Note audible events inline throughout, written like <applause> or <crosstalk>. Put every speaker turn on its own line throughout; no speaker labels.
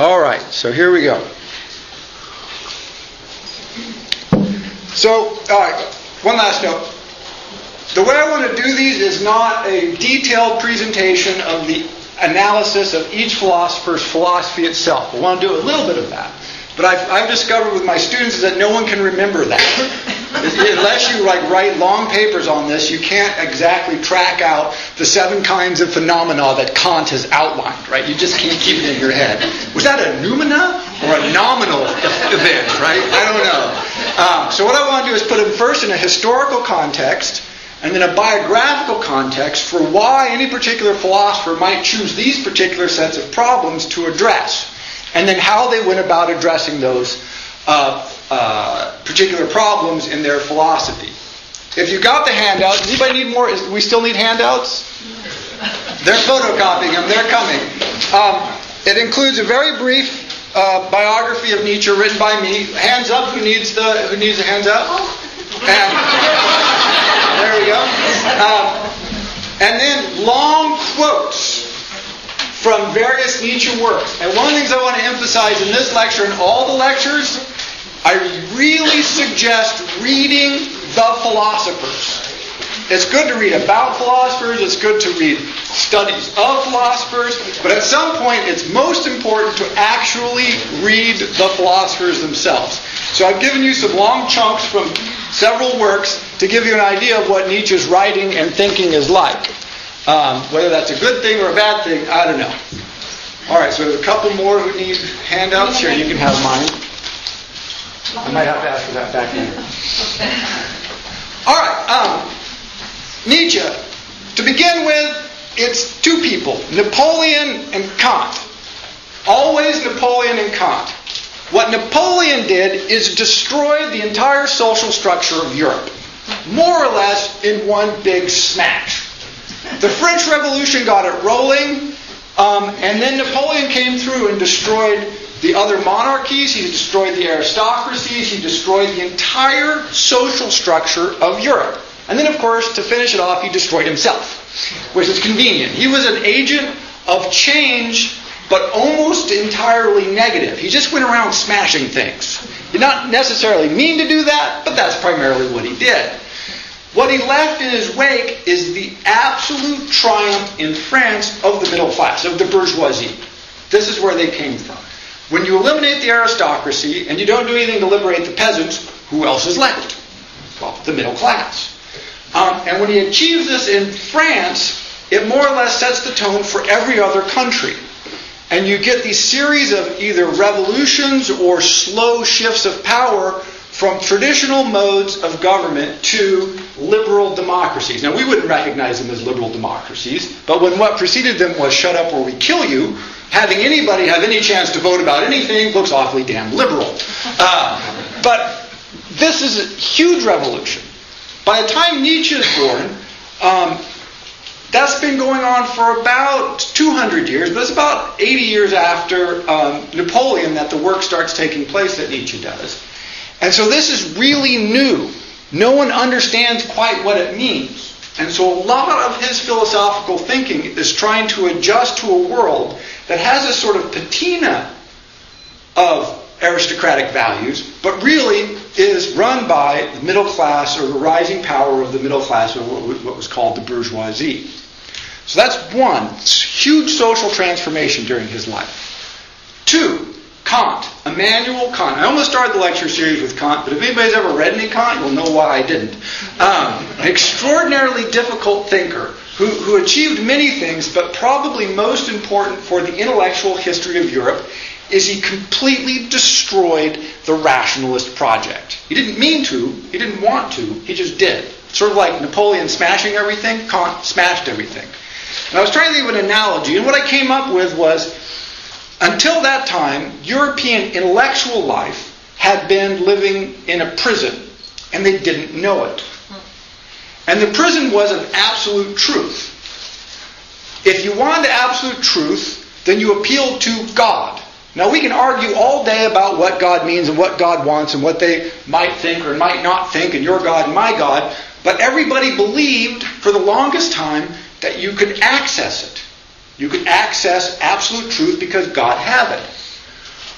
All right, so here we go. So, all right, one last note. The way I want to do these is not a detailed presentation of the analysis of each philosopher's philosophy itself. I want to do a little bit of that. But I've, I've discovered with my students that no one can remember that. Unless you like write long papers on this, you can't exactly track out the seven kinds of phenomena that Kant has outlined, right? You just can't keep it in your head. Was that a noumena or a nominal event, right? I don't know. Um, so what I want to do is put them first in a historical context, and then a biographical context for why any particular philosopher might choose these particular sets of problems to address and then how they went about addressing those uh, uh, particular problems in their philosophy. If you got the handout, anybody need more? Is, we still need handouts? They're photocopying them. They're coming. Um, it includes a very brief uh, biography of Nietzsche written by me. Hands up. Who needs the Who needs the hands up? And <laughs> there we go. Um, and then long quotes from various Nietzsche works. And one of the things I want to emphasize in this lecture and all the lectures, I really suggest reading the philosophers. It's good to read about philosophers, it's good to read studies of philosophers, but at some point it's most important to actually read the philosophers themselves. So I've given you some long chunks from several works to give you an idea of what Nietzsche's writing and thinking is like. Um, whether that's a good thing or a bad thing, I don't know. All right, so there's a couple more who need handouts. Here, you can have mine. I might have to ask for that back later. All right, um, Nietzsche. To begin with, it's two people Napoleon and Kant. Always Napoleon and Kant. What Napoleon did is destroy the entire social structure of Europe, more or less in one big smash. The French Revolution got it rolling, um, and then Napoleon came through and destroyed the other monarchies, he destroyed the aristocracies, he destroyed the entire social structure of Europe. And then, of course, to finish it off, he destroyed himself, which is convenient. He was an agent of change, but almost entirely negative. He just went around smashing things. He did not necessarily mean to do that, but that's primarily what he did. What he left in his wake is the absolute triumph in France of the middle class, of the bourgeoisie. This is where they came from. When you eliminate the aristocracy and you don't do anything to liberate the peasants, who else is left? Well, the middle class. Um, and when he achieves this in France, it more or less sets the tone for every other country. And you get these series of either revolutions or slow shifts of power from traditional modes of government to liberal democracies. Now, we wouldn't recognize them as liberal democracies, but when what preceded them was shut up or we kill you, having anybody have any chance to vote about anything looks awfully damn liberal. Uh, but this is a huge revolution. By the time Nietzsche is born, um, that's been going on for about 200 years, but it's about 80 years after um, Napoleon that the work starts taking place that Nietzsche does. And so this is really new. No one understands quite what it means. And so a lot of his philosophical thinking is trying to adjust to a world that has a sort of patina of aristocratic values, but really is run by the middle class or the rising power of the middle class or what was called the bourgeoisie. So that's one huge social transformation during his life. Two, Kant, Immanuel Kant. I almost started the lecture series with Kant, but if anybody's ever read any Kant, you'll know why I didn't. Um, an extraordinarily difficult thinker who, who achieved many things, but probably most important for the intellectual history of Europe is he completely destroyed the rationalist project. He didn't mean to, he didn't want to, he just did. Sort of like Napoleon smashing everything, Kant smashed everything. And I was trying to think of an analogy, and what I came up with was until that time, European intellectual life had been living in a prison, and they didn't know it. And the prison was an absolute truth. If you wanted absolute truth, then you appealed to God. Now, we can argue all day about what God means and what God wants and what they might think or might not think, and your God and my God, but everybody believed for the longest time that you could access it. You could access absolute truth because God had it.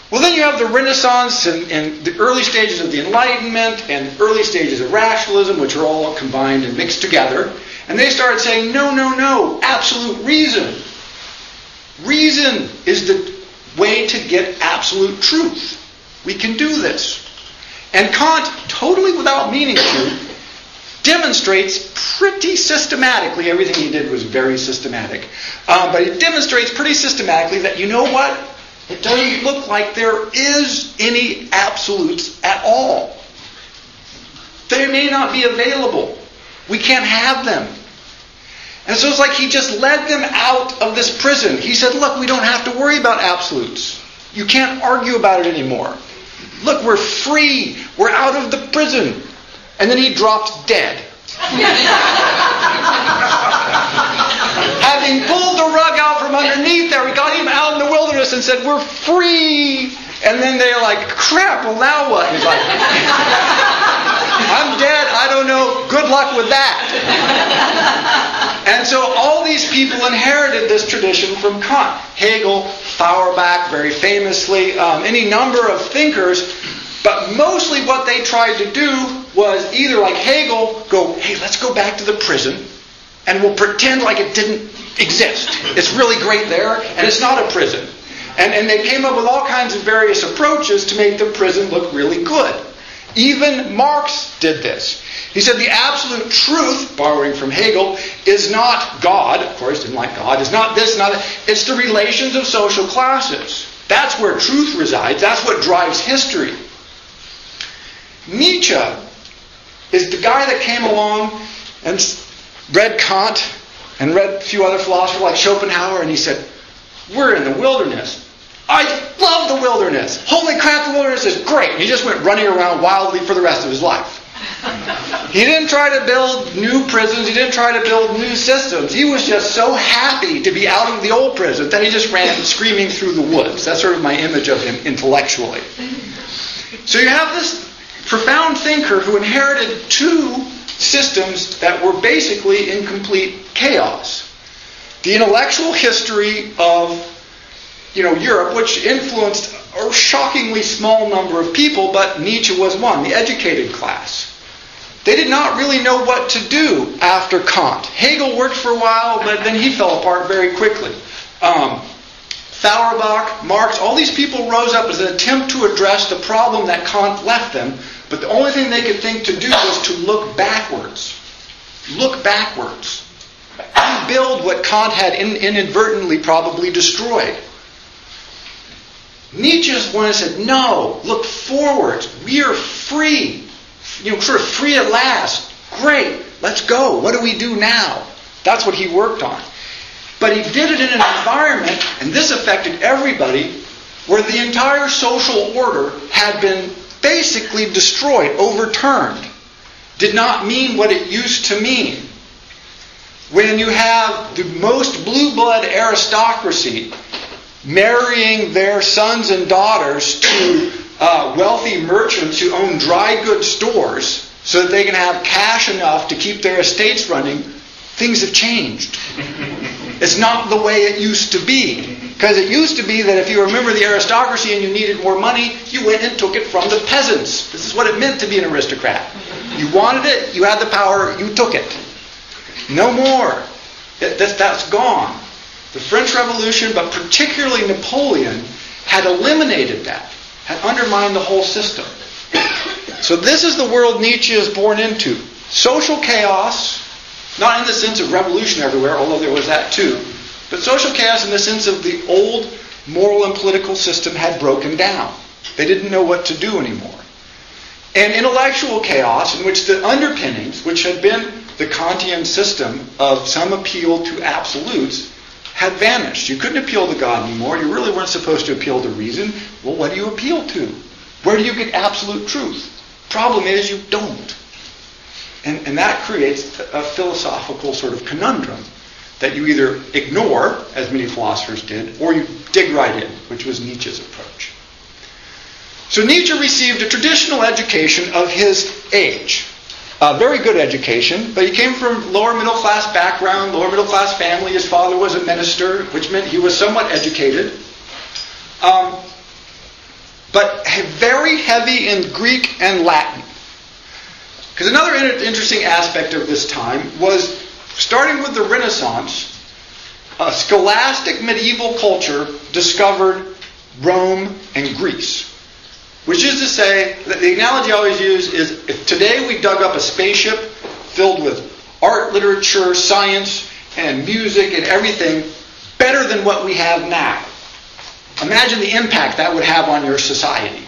Well, then you have the Renaissance and, and, the early stages of the Enlightenment and early stages of rationalism, which are all combined and mixed together. And they started saying, no, no, no, absolute reason. Reason is the way to get absolute truth. We can do this. And Kant, totally without meaning to, demonstrates pretty systematically, everything he did was very systematic, um, but it demonstrates pretty systematically that you know what? It doesn't look like there is any absolutes at all. They may not be available. We can't have them. And so it's like he just led them out of this prison. He said, Look, we don't have to worry about absolutes. You can't argue about it anymore. Look, we're free. We're out of the prison. And then he dropped dead. <laughs> Having pulled the rug out from underneath there, we got him out in the wilderness and said, We're free. And then they're like, crap, well now what? He's like, <laughs> I'm dead, I don't know, good luck with that. and so all these people inherited this tradition from Kant. Hegel, Feuerbach, very famously, um, any number of thinkers, but mostly what they tried to do was either like Hegel, go, hey, let's go back to the prison and we'll pretend like it didn't exist. It's really great there, and it's not a prison. And, and they came up with all kinds of various approaches to make the prison look really good. Even Marx did this. He said the absolute truth, borrowing from Hegel, is not God, of course, didn't like God, is not this, not that. It's the relations of social classes. That's where truth resides. That's what drives history. Nietzsche is the guy that came along and read Kant and read a few other philosophers like Schopenhauer, and he said, We're in the wilderness. I love the wilderness. Holy crap, the wilderness is great. He just went running around wildly for the rest of his life. <laughs> he didn't try to build new prisons. He didn't try to build new systems. He was just so happy to be out of the old prison that he just ran <laughs> screaming through the woods. That's sort of my image of him intellectually. So you have this profound thinker who inherited two systems that were basically in complete chaos. The intellectual history of you know, Europe, which influenced a shockingly small number of people, but Nietzsche was one, the educated class. They did not really know what to do after Kant. Hegel worked for a while, but then he fell apart very quickly. Um, Feuerbach, Marx, all these people rose up as an attempt to address the problem that Kant left them, but the only thing they could think to do was to look backwards. Look backwards. Rebuild what Kant had inadvertently probably destroyed. Nietzsche's one said, no, look forward. We are free. You know, sort of free at last. Great, let's go. What do we do now? That's what he worked on. But he did it in an environment, and this affected everybody, where the entire social order had been basically destroyed, overturned. Did not mean what it used to mean. When you have the most blue blood aristocracy marrying their sons and daughters to uh, wealthy merchants who own dry goods stores so that they can have cash enough to keep their estates running, things have changed. It's not the way it used to be. Because it used to be that if you remember the aristocracy and you needed more money, you went and took it from the peasants. This is what it meant to be an aristocrat. You wanted it, you had the power, you took it. No more. That, that, that's gone. The French Revolution, but particularly Napoleon, had eliminated that, had undermined the whole system. So this is the world Nietzsche is born into. Social chaos, not in the sense of revolution everywhere, although there was that too, but social chaos in the sense of the old moral and political system had broken down. They didn't know what to do anymore. And intellectual chaos in which the underpinnings, which had been the Kantian system of some appeal to absolutes, had vanished. You couldn't appeal to God anymore. You really weren't supposed to appeal to reason. Well, what do you appeal to? Where do you get absolute truth? Problem is, you don't. And, and that creates a philosophical sort of conundrum that you either ignore, as many philosophers did, or you dig right in, which was Nietzsche's approach. So Nietzsche received a traditional education of his age. A very good education, but he came from lower middle class background, lower middle class family. His father was a minister, which meant he was somewhat educated. Um, but very heavy in Greek and Latin. Because another interesting aspect of this time was starting with the Renaissance, a scholastic medieval culture discovered Rome and Greece. Which is to say, that the analogy I always use is if today we dug up a spaceship filled with art, literature, science, and music and everything better than what we have now. Imagine the impact that would have on your society.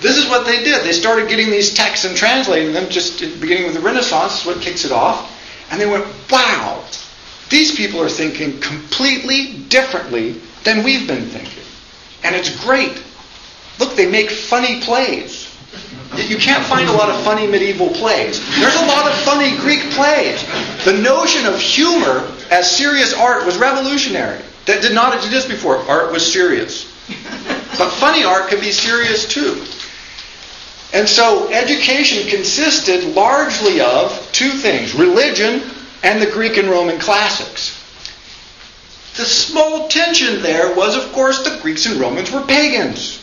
This is what they did. They started getting these texts and translating them just beginning of the Renaissance, is what kicks it off. And they went, wow, these people are thinking completely differently than we've been thinking. And it's great. Look, they make funny plays. You can't find a lot of funny medieval plays. There's a lot of funny Greek plays. The notion of humor as serious art was revolutionary. That did not exist before. Art was serious. But funny art could be serious too. And so education consisted largely of two things religion and the Greek and Roman classics. The small tension there was, of course, the Greeks and Romans were pagans.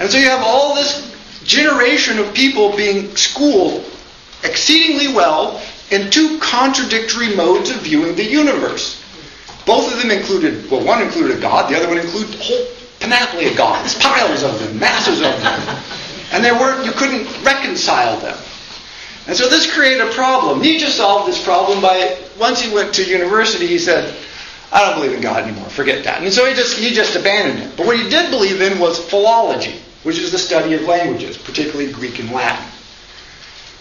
And so you have all this generation of people being schooled exceedingly well in two contradictory modes of viewing the universe. Both of them included, well, one included a god, the other one included a whole panoply of gods, piles of them, masses of them. And they weren't, you couldn't reconcile them. And so this created a problem. Nietzsche solved this problem by, once he went to university, he said, I don't believe in God anymore, forget that. And so he just, he just abandoned it. But what he did believe in was philology which is the study of languages, particularly Greek and Latin.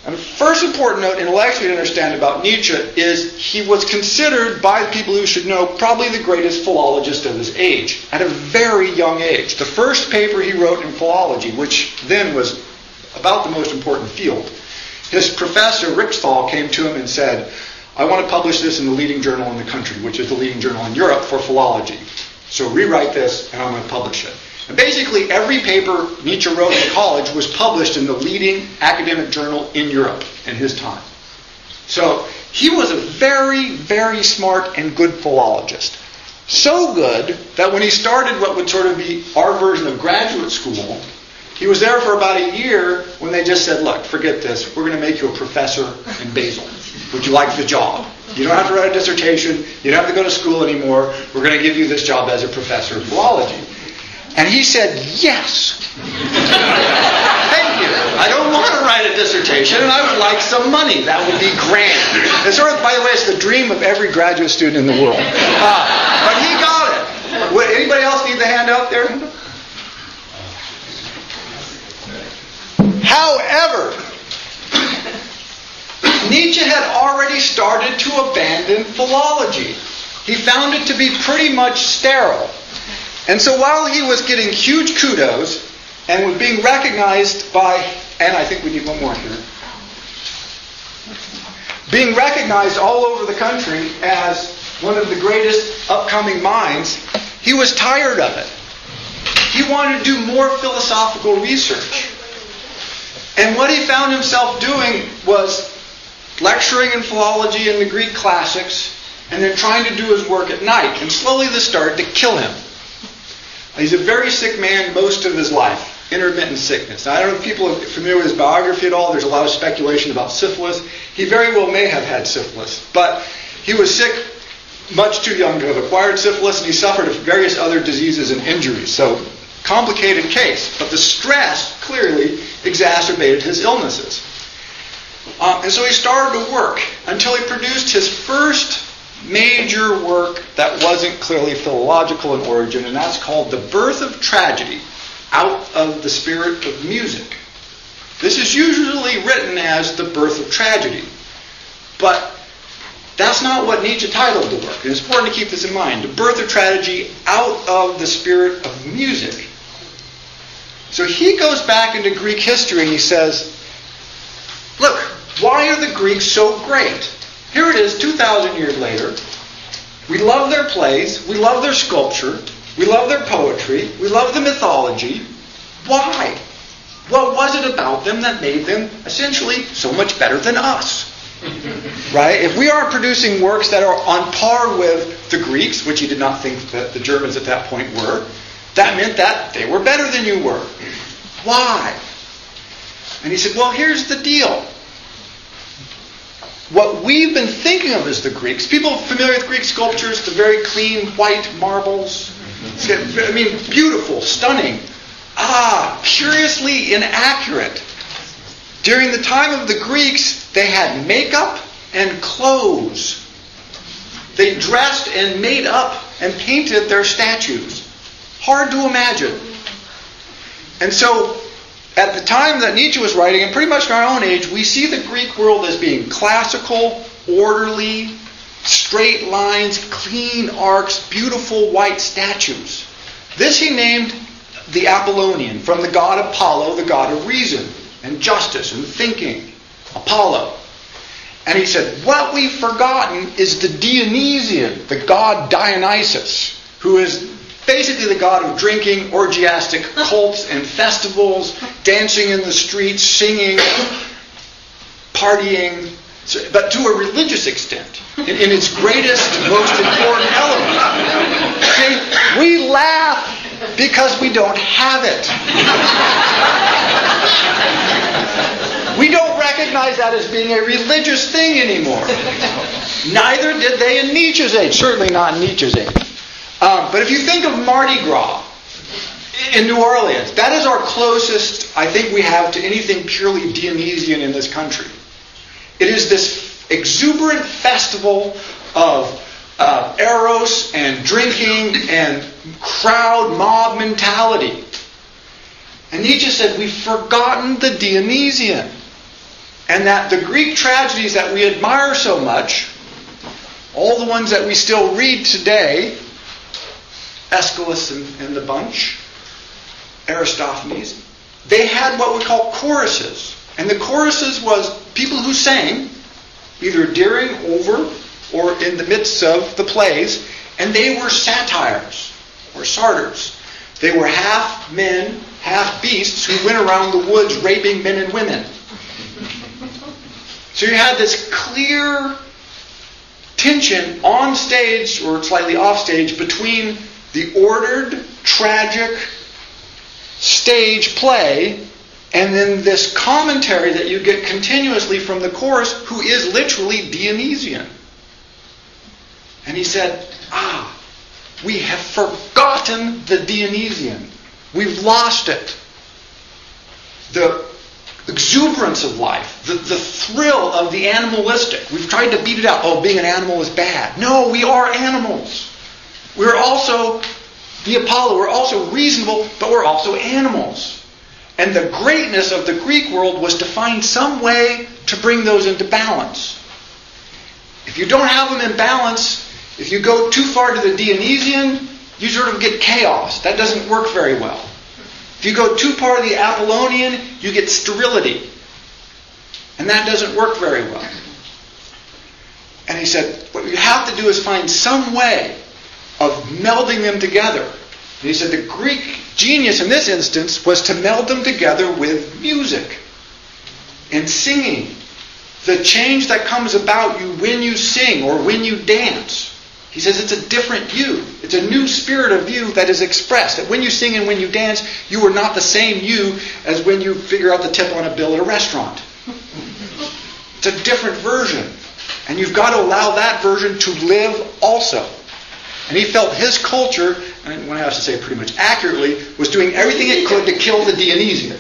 And the first important note intellectually to understand about Nietzsche is he was considered by people who should know probably the greatest philologist of his age at a very young age. The first paper he wrote in philology, which then was about the most important field, his professor Ritschl came to him and said, I want to publish this in the leading journal in the country, which is the leading journal in Europe for philology. So rewrite this and I'm going to publish it. And basically, every paper Nietzsche wrote in college was published in the leading academic journal in Europe in his time. So he was a very, very smart and good philologist. So good that when he started what would sort of be our version of graduate school, he was there for about a year when they just said, look, forget this. We're going to make you a professor in Basel. Would you like the job? You don't have to write a dissertation. You don't have to go to school anymore. We're going to give you this job as a professor of philology. And he said, Yes. Thank you. I don't want to write a dissertation, and I would like some money. That would be grand. And by the way, it's the dream of every graduate student in the world. Uh, but he got it. Would anybody else need the handout there? However, Nietzsche had already started to abandon philology. He found it to be pretty much sterile. And so while he was getting huge kudos and was being recognized by, and I think we need one more here, being recognized all over the country as one of the greatest upcoming minds, he was tired of it. He wanted to do more philosophical research. And what he found himself doing was lecturing in philology and the Greek classics, and then trying to do his work at night. And slowly this started to kill him. He's a very sick man most of his life, intermittent sickness. Now, I don't know if people are familiar with his biography at all. There's a lot of speculation about syphilis. He very well may have had syphilis, but he was sick much too young to have acquired syphilis, and he suffered various other diseases and injuries. So, complicated case. But the stress clearly exacerbated his illnesses. Um, and so he started to work until he produced his first major work that wasn't clearly philological in origin, and that's called The Birth of Tragedy Out of the Spirit of Music. This is usually written as The Birth of Tragedy, but that's not what Nietzsche titled the work. And it's important to keep this in mind. The Birth of Tragedy Out of the Spirit of Music. So he goes back into Greek history and he says, Look, why are the Greeks so great? Here it is, 2,000 years later. We love their plays. We love their sculpture. We love their poetry. We love the mythology. Why? What was it about them that made them essentially so much better than us? <laughs> right? If we aren't producing works that are on par with the Greeks, which he did not think that the Germans at that point were, that meant that they were better than you were. Why? And he said, Well, here's the deal. What we've been thinking of as the Greeks, people familiar with Greek sculptures, the very clean white marbles, I mean, beautiful, stunning. Ah, curiously inaccurate. During the time of the Greeks, they had makeup and clothes. They dressed and made up and painted their statues. Hard to imagine. And so, at the time that Nietzsche was writing, and pretty much in our own age, we see the Greek world as being classical, orderly, straight lines, clean arcs, beautiful white statues. This he named the Apollonian, from the god Apollo, the god of reason and justice and thinking. Apollo. And he said, What we've forgotten is the Dionysian, the god Dionysus, who is basically the god of drinking, orgiastic cults and festivals, dancing in the streets, singing, partying, but to a religious extent, in, in its greatest, most important element. See, we laugh because we don't have it. We don't recognize that as being a religious thing anymore. Neither did they in Nietzsche's age, certainly not in Nietzsche's age. Um, but if you think of Mardi Gras in New Orleans, that is our closest, I think, we have to anything purely Dionysian in this country. It is this exuberant festival of uh, eros and drinking and crowd mob mentality. And Nietzsche said, We've forgotten the Dionysian. And that the Greek tragedies that we admire so much, all the ones that we still read today, Aeschylus and, and the bunch, Aristophanes, they had what we call choruses. And the choruses was people who sang, either during, over, or in the midst of the plays, and they were satyrs or satyrs. They were half men, half beasts who went around the woods raping men and women. So you had this clear tension on stage or slightly off stage between the ordered, tragic stage play and then this commentary that you get continuously from the chorus, who is literally Dionysian. And he said, Ah, we have forgotten the Dionysian. We've lost it. The exuberance of life, the, the thrill of the animalistic. We've tried to beat it out. Oh, being an animal is bad. No, we are animals. We're also the Apollo. We're also reasonable, but we're also animals. And the greatness of the Greek world was to find some way to bring those into balance. If you don't have them in balance, if you go too far to the Dionysian, you sort of get chaos. That doesn't work very well. If you go too far to the Apollonian, you get sterility. And that doesn't work very well. And he said, what you have to do is find some way of melding them together. And he said the Greek genius in this instance was to meld them together with music and singing. The change that comes about you when you sing or when you dance. He says it's a different you. It's a new spirit of you that is expressed. That when you sing and when you dance, you are not the same you as when you figure out the tip on a bill at a restaurant. It's a different version. And you've got to allow that version to live also. And he felt his culture, and when I have to say pretty much accurately, was doing everything it could to kill the Dionysian.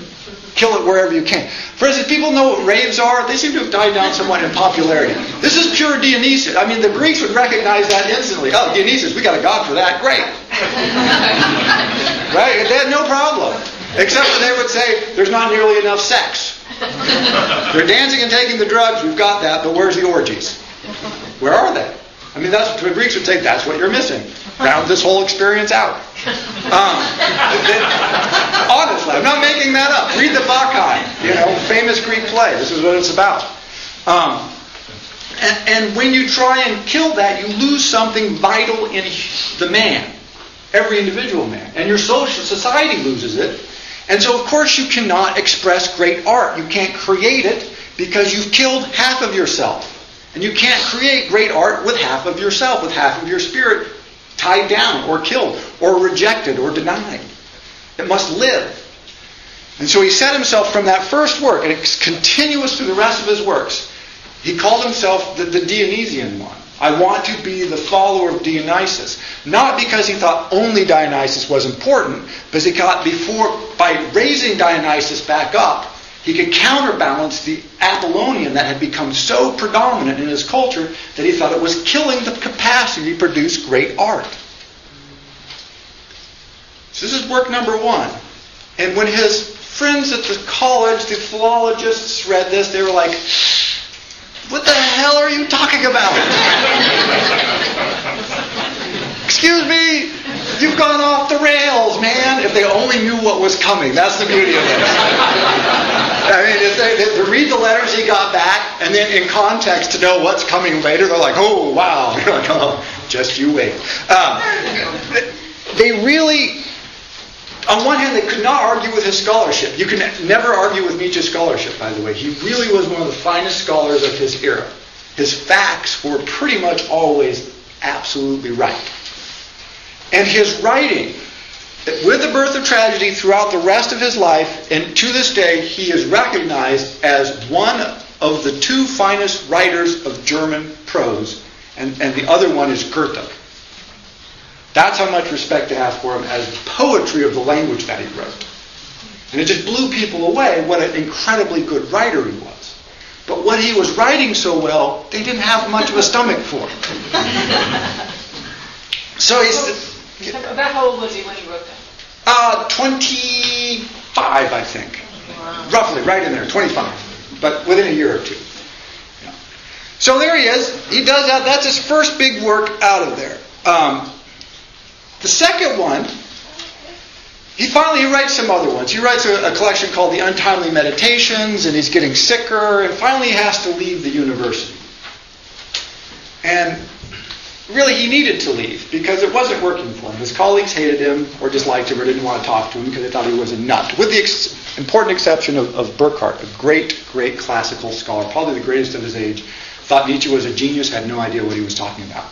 Kill it wherever you can. For instance, people know what raves are. They seem to have died down somewhat in popularity. This is pure Dionysus. I mean, the Greeks would recognize that instantly. Oh, Dionysus, we got a god for that. Great. <laughs> right? They had no problem. Except that they would say, there's not nearly enough sex. <laughs> They're dancing and taking the drugs. We've got that, but where's the orgies? Where are they? I mean, that's the Greeks would say that's what you're missing. Round this whole experience out. Um, <laughs> honestly, I'm not making that up. Read the Bacchae, you know, famous Greek play. This is what it's about. Um, and, and when you try and kill that, you lose something vital in the man, every individual man, and your social society loses it. And so, of course, you cannot express great art. You can't create it because you've killed half of yourself. And you can't create great art with half of yourself, with half of your spirit tied down or killed or rejected or denied. It must live. And so he set himself from that first work, and it's continuous through the rest of his works. He called himself the, the Dionysian one. I want to be the follower of Dionysus. Not because he thought only Dionysus was important, because he thought before, by raising Dionysus back up, he could counterbalance the Apollonian that had become so predominant in his culture that he thought it was killing the capacity to produce great art. So this is work number one. And when his friends at the college, the philologists, read this, they were like, what the hell are you talking about? <laughs> Excuse me, you've gone off the rails, man. If they only knew what was coming. That's the beauty of this. <laughs> I mean, if they, if they read the letters he got back, and then in context to know what's coming later, they're like, oh, wow. <laughs> You're like, oh, just you wait. Um, they really on one hand, they could not argue with his scholarship. You can never argue with Nietzsche's scholarship, by the way. He really was one of the finest scholars of his era. His facts were pretty much always absolutely right. And his writing, with the birth of tragedy throughout the rest of his life, and to this day, he is recognized as one of the two finest writers of German prose, and, and the other one is Goethe. That's how much respect to have for him as poetry of the language that he wrote. And it just blew people away what an incredibly good writer he was. But what he was writing so well, they didn't have much of a stomach for. <laughs> so
how old was he when he wrote that?
Uh, 25, I think. Wow. Roughly, right in there, 25. But within a year or two. Yeah. So there he is. He does that. That's his first big work out of there. Um, the second one, he finally he writes some other ones. He writes a, a, collection called The Untimely Meditations, and he's getting sicker, and finally he has to leave the university. And really, he needed to leave because it wasn't working for him. His colleagues hated him or disliked him or didn't want to talk to him because they thought he was a nut. With the ex- important exception of, of Burckhardt, a great, great classical scholar, probably the greatest of his age, thought Nietzsche was a genius, had no idea what he was talking about.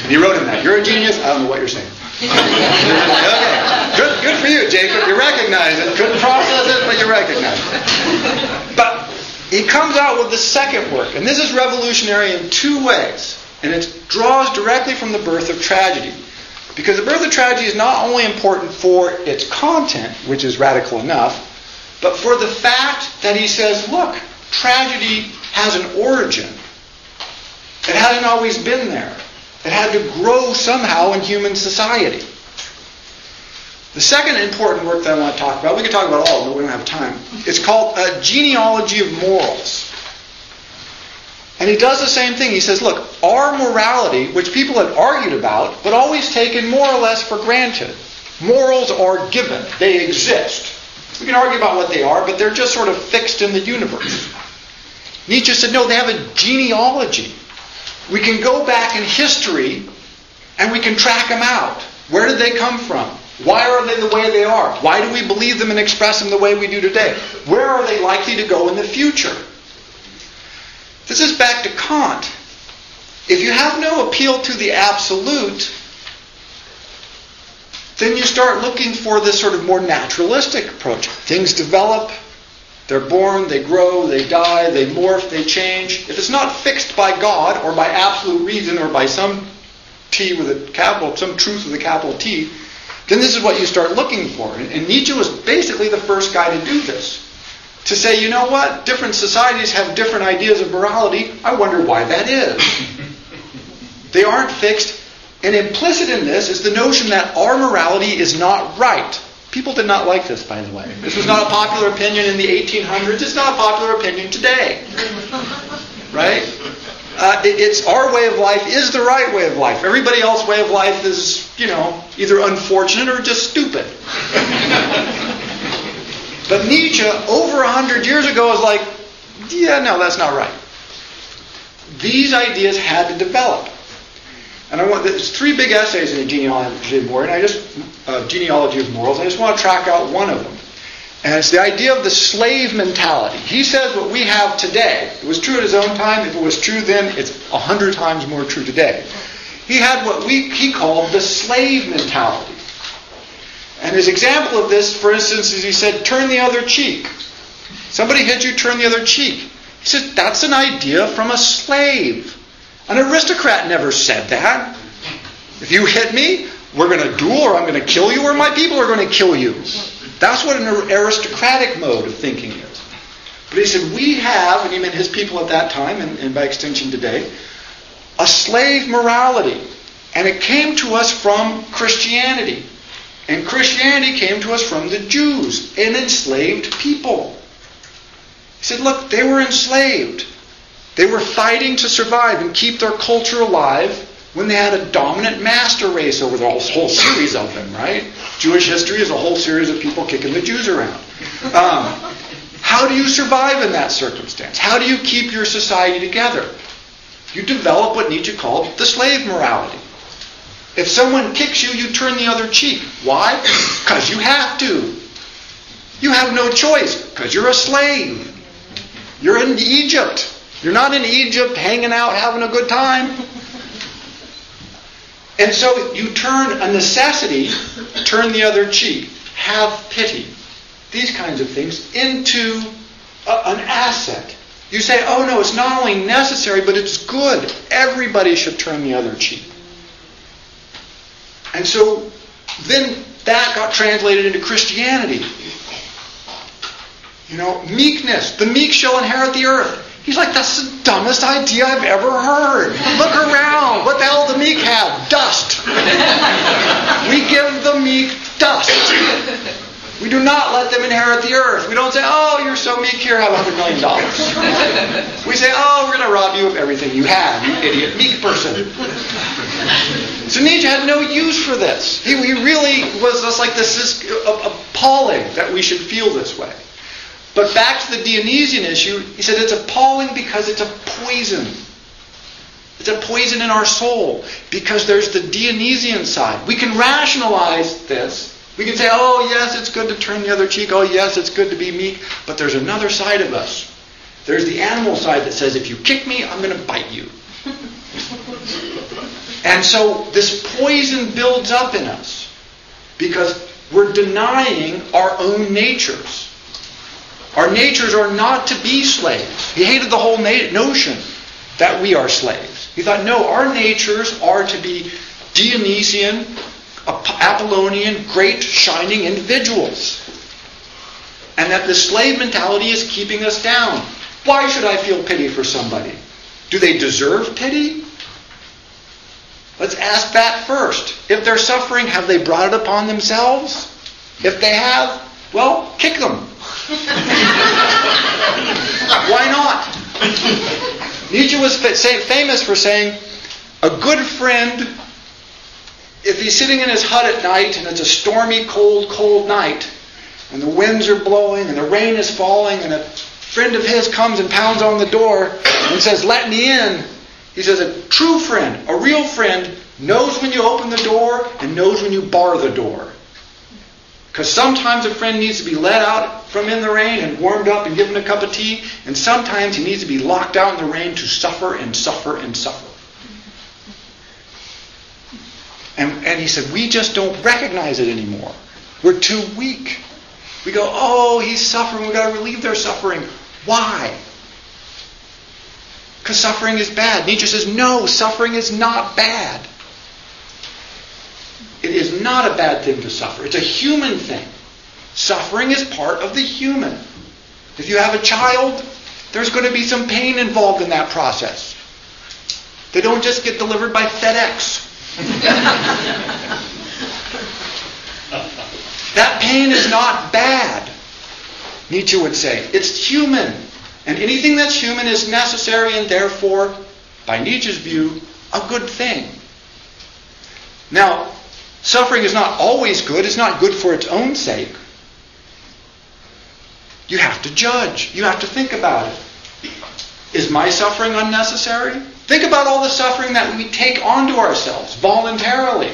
And he wrote him that. You're a genius. I don't know what you're saying. <laughs> okay. Good, good for you, Jacob. You recognize it. Couldn't process it, but you recognize it. But he comes out with the second work, and this is revolutionary in two ways. And it draws directly from the birth of tragedy. Because the birth of tragedy is not only important for its content, which is radical enough, but for the fact that he says, look, tragedy has an origin. It hasn't always been there. It had to grow somehow in human society. The second important work that I want to talk about, we could talk about all, but we don't have time. It's called A Genealogy of Morals. And he does the same thing. He says, look, our morality, which people had argued about, but always taken more or less for granted, morals are given. They exist. We can argue about what they are, but they're just sort of fixed in the universe. Nietzsche said, no, they have a genealogy. We can go back in history and we can track them out. Where did they come from? Why are they the way they are? Why do we believe them and express them the way we do today? Where are they likely to go in the future? This is back to Kant. If you have no appeal to the absolute, then you start looking for this sort of more naturalistic approach. Things develop, they're born, they grow, they die, they morph, they change. If it's not fixed by God or by absolute reason or by some T with a capital, some truth with a capital T, then this is what you start looking for. And, Nietzsche was basically the first guy to do this. To say, you know what, different societies have different ideas of morality. I wonder why that is. <laughs> they aren't fixed. And implicit in this is the notion that our morality is not right. People did not like this, by the way. This was not a popular opinion in the 1800s. It's not a popular opinion today. <laughs> Right? Uh, it, it's our way of life is the right way of life. Everybody else's way of life is, you know, either unfortunate or just stupid. <laughs> but Nietzsche, over a hundred years ago, was like, yeah, no, that's not right. These ideas had to develop. And I want there's three big essays in the genealogy of morals, and I just uh, genealogy of morals. I just want to track out one of them, and it's the idea of the slave mentality. He says what we have today. It was true at his own time. If it was true then, it's a hundred times more true today. He had what we he called the slave mentality. And his example of this, for instance, is he said, turn the other cheek. Somebody hit you, turn the other cheek. He says, that's an idea from a slave. An aristocrat never said that. If you hit me, we're going to duel or I'm going to kill you or my people are going to kill you. That's what an aristocratic mode of thinking is. But he said, we have, and he meant his people at that time, and, and by extension today, a slave morality. And it came to us from Christianity. And Christianity came to us from the Jews, an enslaved people. He said, look, they were enslaved. They were fighting to survive and keep their culture alive when they had a dominant master race over the whole, series of them, right? Jewish history is a whole series of people kicking the Jews around. Um, how do you survive in that circumstance? How do you keep your society together? You develop what Nietzsche called the slave morality. If someone kicks you, you turn the other cheek. Why? Because you have to. You have no choice because you're a slave. You're in Egypt. You're not in Egypt hanging out, having a good time. And so you turn a necessity, turn the other cheek, have pity, these kinds of things into a, an asset. You say, oh no, it's not only necessary, but it's good. Everybody should turn the other cheek. And so then that got translated into Christianity. You know, meekness. The meek shall inherit the earth. He's like, that's the dumbest idea I've ever heard. Look around. What the hell the meek have? Dust. <laughs> we give the meek dust. We do not let them inherit the earth. We don't say, oh, you're so meek, here, have $100 million. <laughs> we say, oh, we're going to rob you of everything you have, you idiot, meek person. So Nietzsche had no use for this. He, he really was just like, this is appalling that we should feel this way. But back to the Dionysian issue, he said it's appalling because it's a poison. It's a poison in our soul because there's the Dionysian side. We can rationalize this. We can say, oh, yes, it's good to turn the other cheek. Oh, yes, it's good to be meek. But there's another side of us. There's the animal side that says, if you kick me, I'm going to bite you. <laughs> and so this poison builds up in us because we're denying our own natures. Our natures are not to be slaves. He hated the whole notion that we are slaves. He thought, no, our natures are to be Dionysian, Apollonian, great, shining individuals. And that the slave mentality is keeping us down. Why should I feel pity for somebody? Do they deserve pity? Let's ask that first. If they're suffering, have they brought it upon themselves? If they have, well, kick them. <laughs> Why not? Nietzsche was famous for saying, a good friend, if he's sitting in his hut at night and it's a stormy, cold, cold night, and the winds are blowing and the rain is falling, and a friend of his comes and pounds on the door and says, Let me in. He says, A true friend, a real friend, knows when you open the door and knows when you bar the door. Because sometimes a friend needs to be let out from in the rain and warmed up and given a cup of tea, and sometimes he needs to be locked out in the rain to suffer and suffer and suffer. And, and he said, We just don't recognize it anymore. We're too weak. We go, Oh, he's suffering. We've got to relieve their suffering. Why? Because suffering is bad. Nietzsche says, No, suffering is not bad. It is not a bad thing to suffer. It's a human thing. Suffering is part of the human. If you have a child, there's going to be some pain involved in that process. They don't just get delivered by FedEx. <laughs> that pain is not bad, Nietzsche would say. It's human. And anything that's human is necessary and therefore, by Nietzsche's view, a good thing. Now, Suffering is not always good. It's not good for its own sake. You have to judge. You have to think about it. Is my suffering unnecessary? Think about all the suffering that we take onto ourselves voluntarily.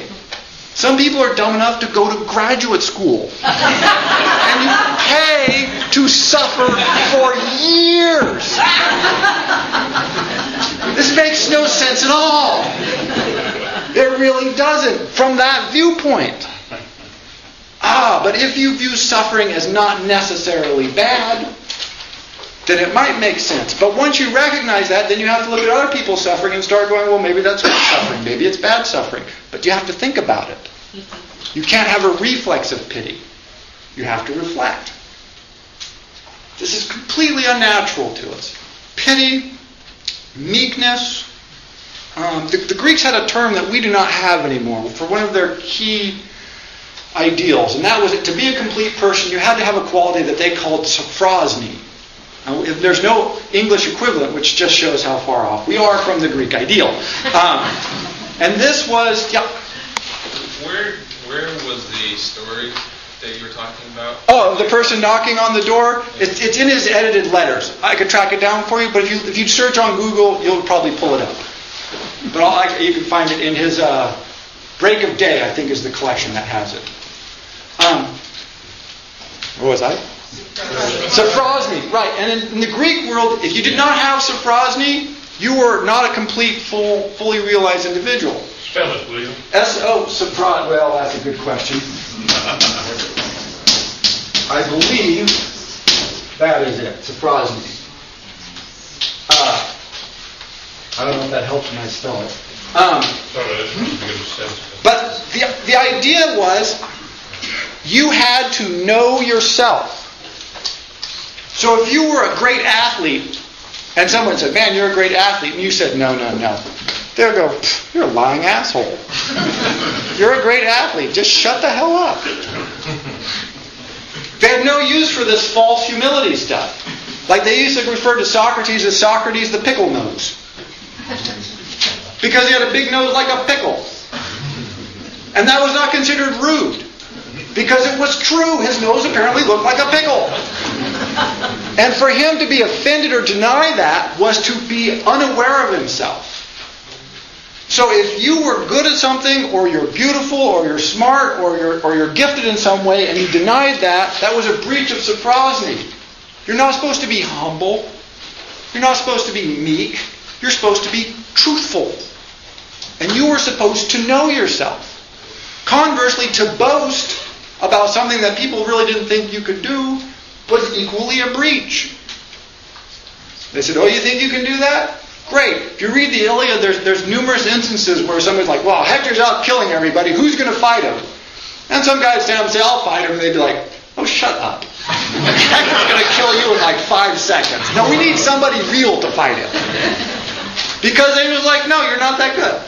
Some people are dumb enough to go to graduate school. and you pay to suffer for years. This makes no sense at all. It really doesn't from that viewpoint. Ah, but if you view suffering as not necessarily bad, then it might make sense. But once you recognize that, then you have to look at other people's suffering and start going, well, maybe that's good suffering, maybe it's bad suffering. But you have to think about it. You can't have a reflex of pity. You have to reflect. This is completely unnatural to us. Pity, meekness. Um, the, the Greeks had a term that we do not have anymore for one of their key ideals, and that was that to be a complete person, you had to have a quality that they called sophrosyne. Now, there's no English equivalent, which just shows how far off we are from the Greek ideal. Um, and this was, yeah.
Where where was the story that you were talking about?
Oh, the person knocking on the door. It's, it's in his edited letters. I could track it down for you, but if you if you search on Google, you'll probably pull it up. But I, you can find it in his uh, Break of Day. I think is the collection that has it. Um, what was I? Sophrosyne, right. And in, in, the Greek world, if you did not have sophrosyne, you were not a complete, full, fully realized individual.
Spell it, will you?
S-O, sophrosyne. Well, that's a good question. I believe that is it, sophrosyne. Uh, I don't know if that helps when I spell it. Um, but the, the idea was you had to know yourself. So if you were a great athlete, and someone said, Man, you're a great athlete, and you said, No, no, no. They'll go, You're a lying asshole. <laughs> you're a great athlete. Just shut the hell up. They have no use for this false humility stuff. Like they used to refer to Socrates as Socrates the pickle nose. Because he had a big nose like a pickle. And that was not considered rude. Because it was true, his nose apparently looked like a pickle. And for him to be offended or deny that was to be unaware of himself. So if you were good at something, or you're beautiful, or you're smart, or you're, or you're gifted in some way, and you denied that, that was a breach of sophrosyne. You're not supposed to be humble. You're not supposed to be meek. You're supposed to be truthful. And you were supposed to know yourself. Conversely, to boast about something that people really didn't think you could do was equally a breach. They said, Oh, you think you can do that? Great. If you read the Iliad, there's, there's numerous instances where somebody's like, Well, Hector's out killing everybody. Who's going to fight him? And some guys stand up and say, I'll fight him. And they'd be like, Oh, shut up. Hector's going to kill you in like five seconds. No, we need somebody real to fight him. Because they was like, No, you're not that good.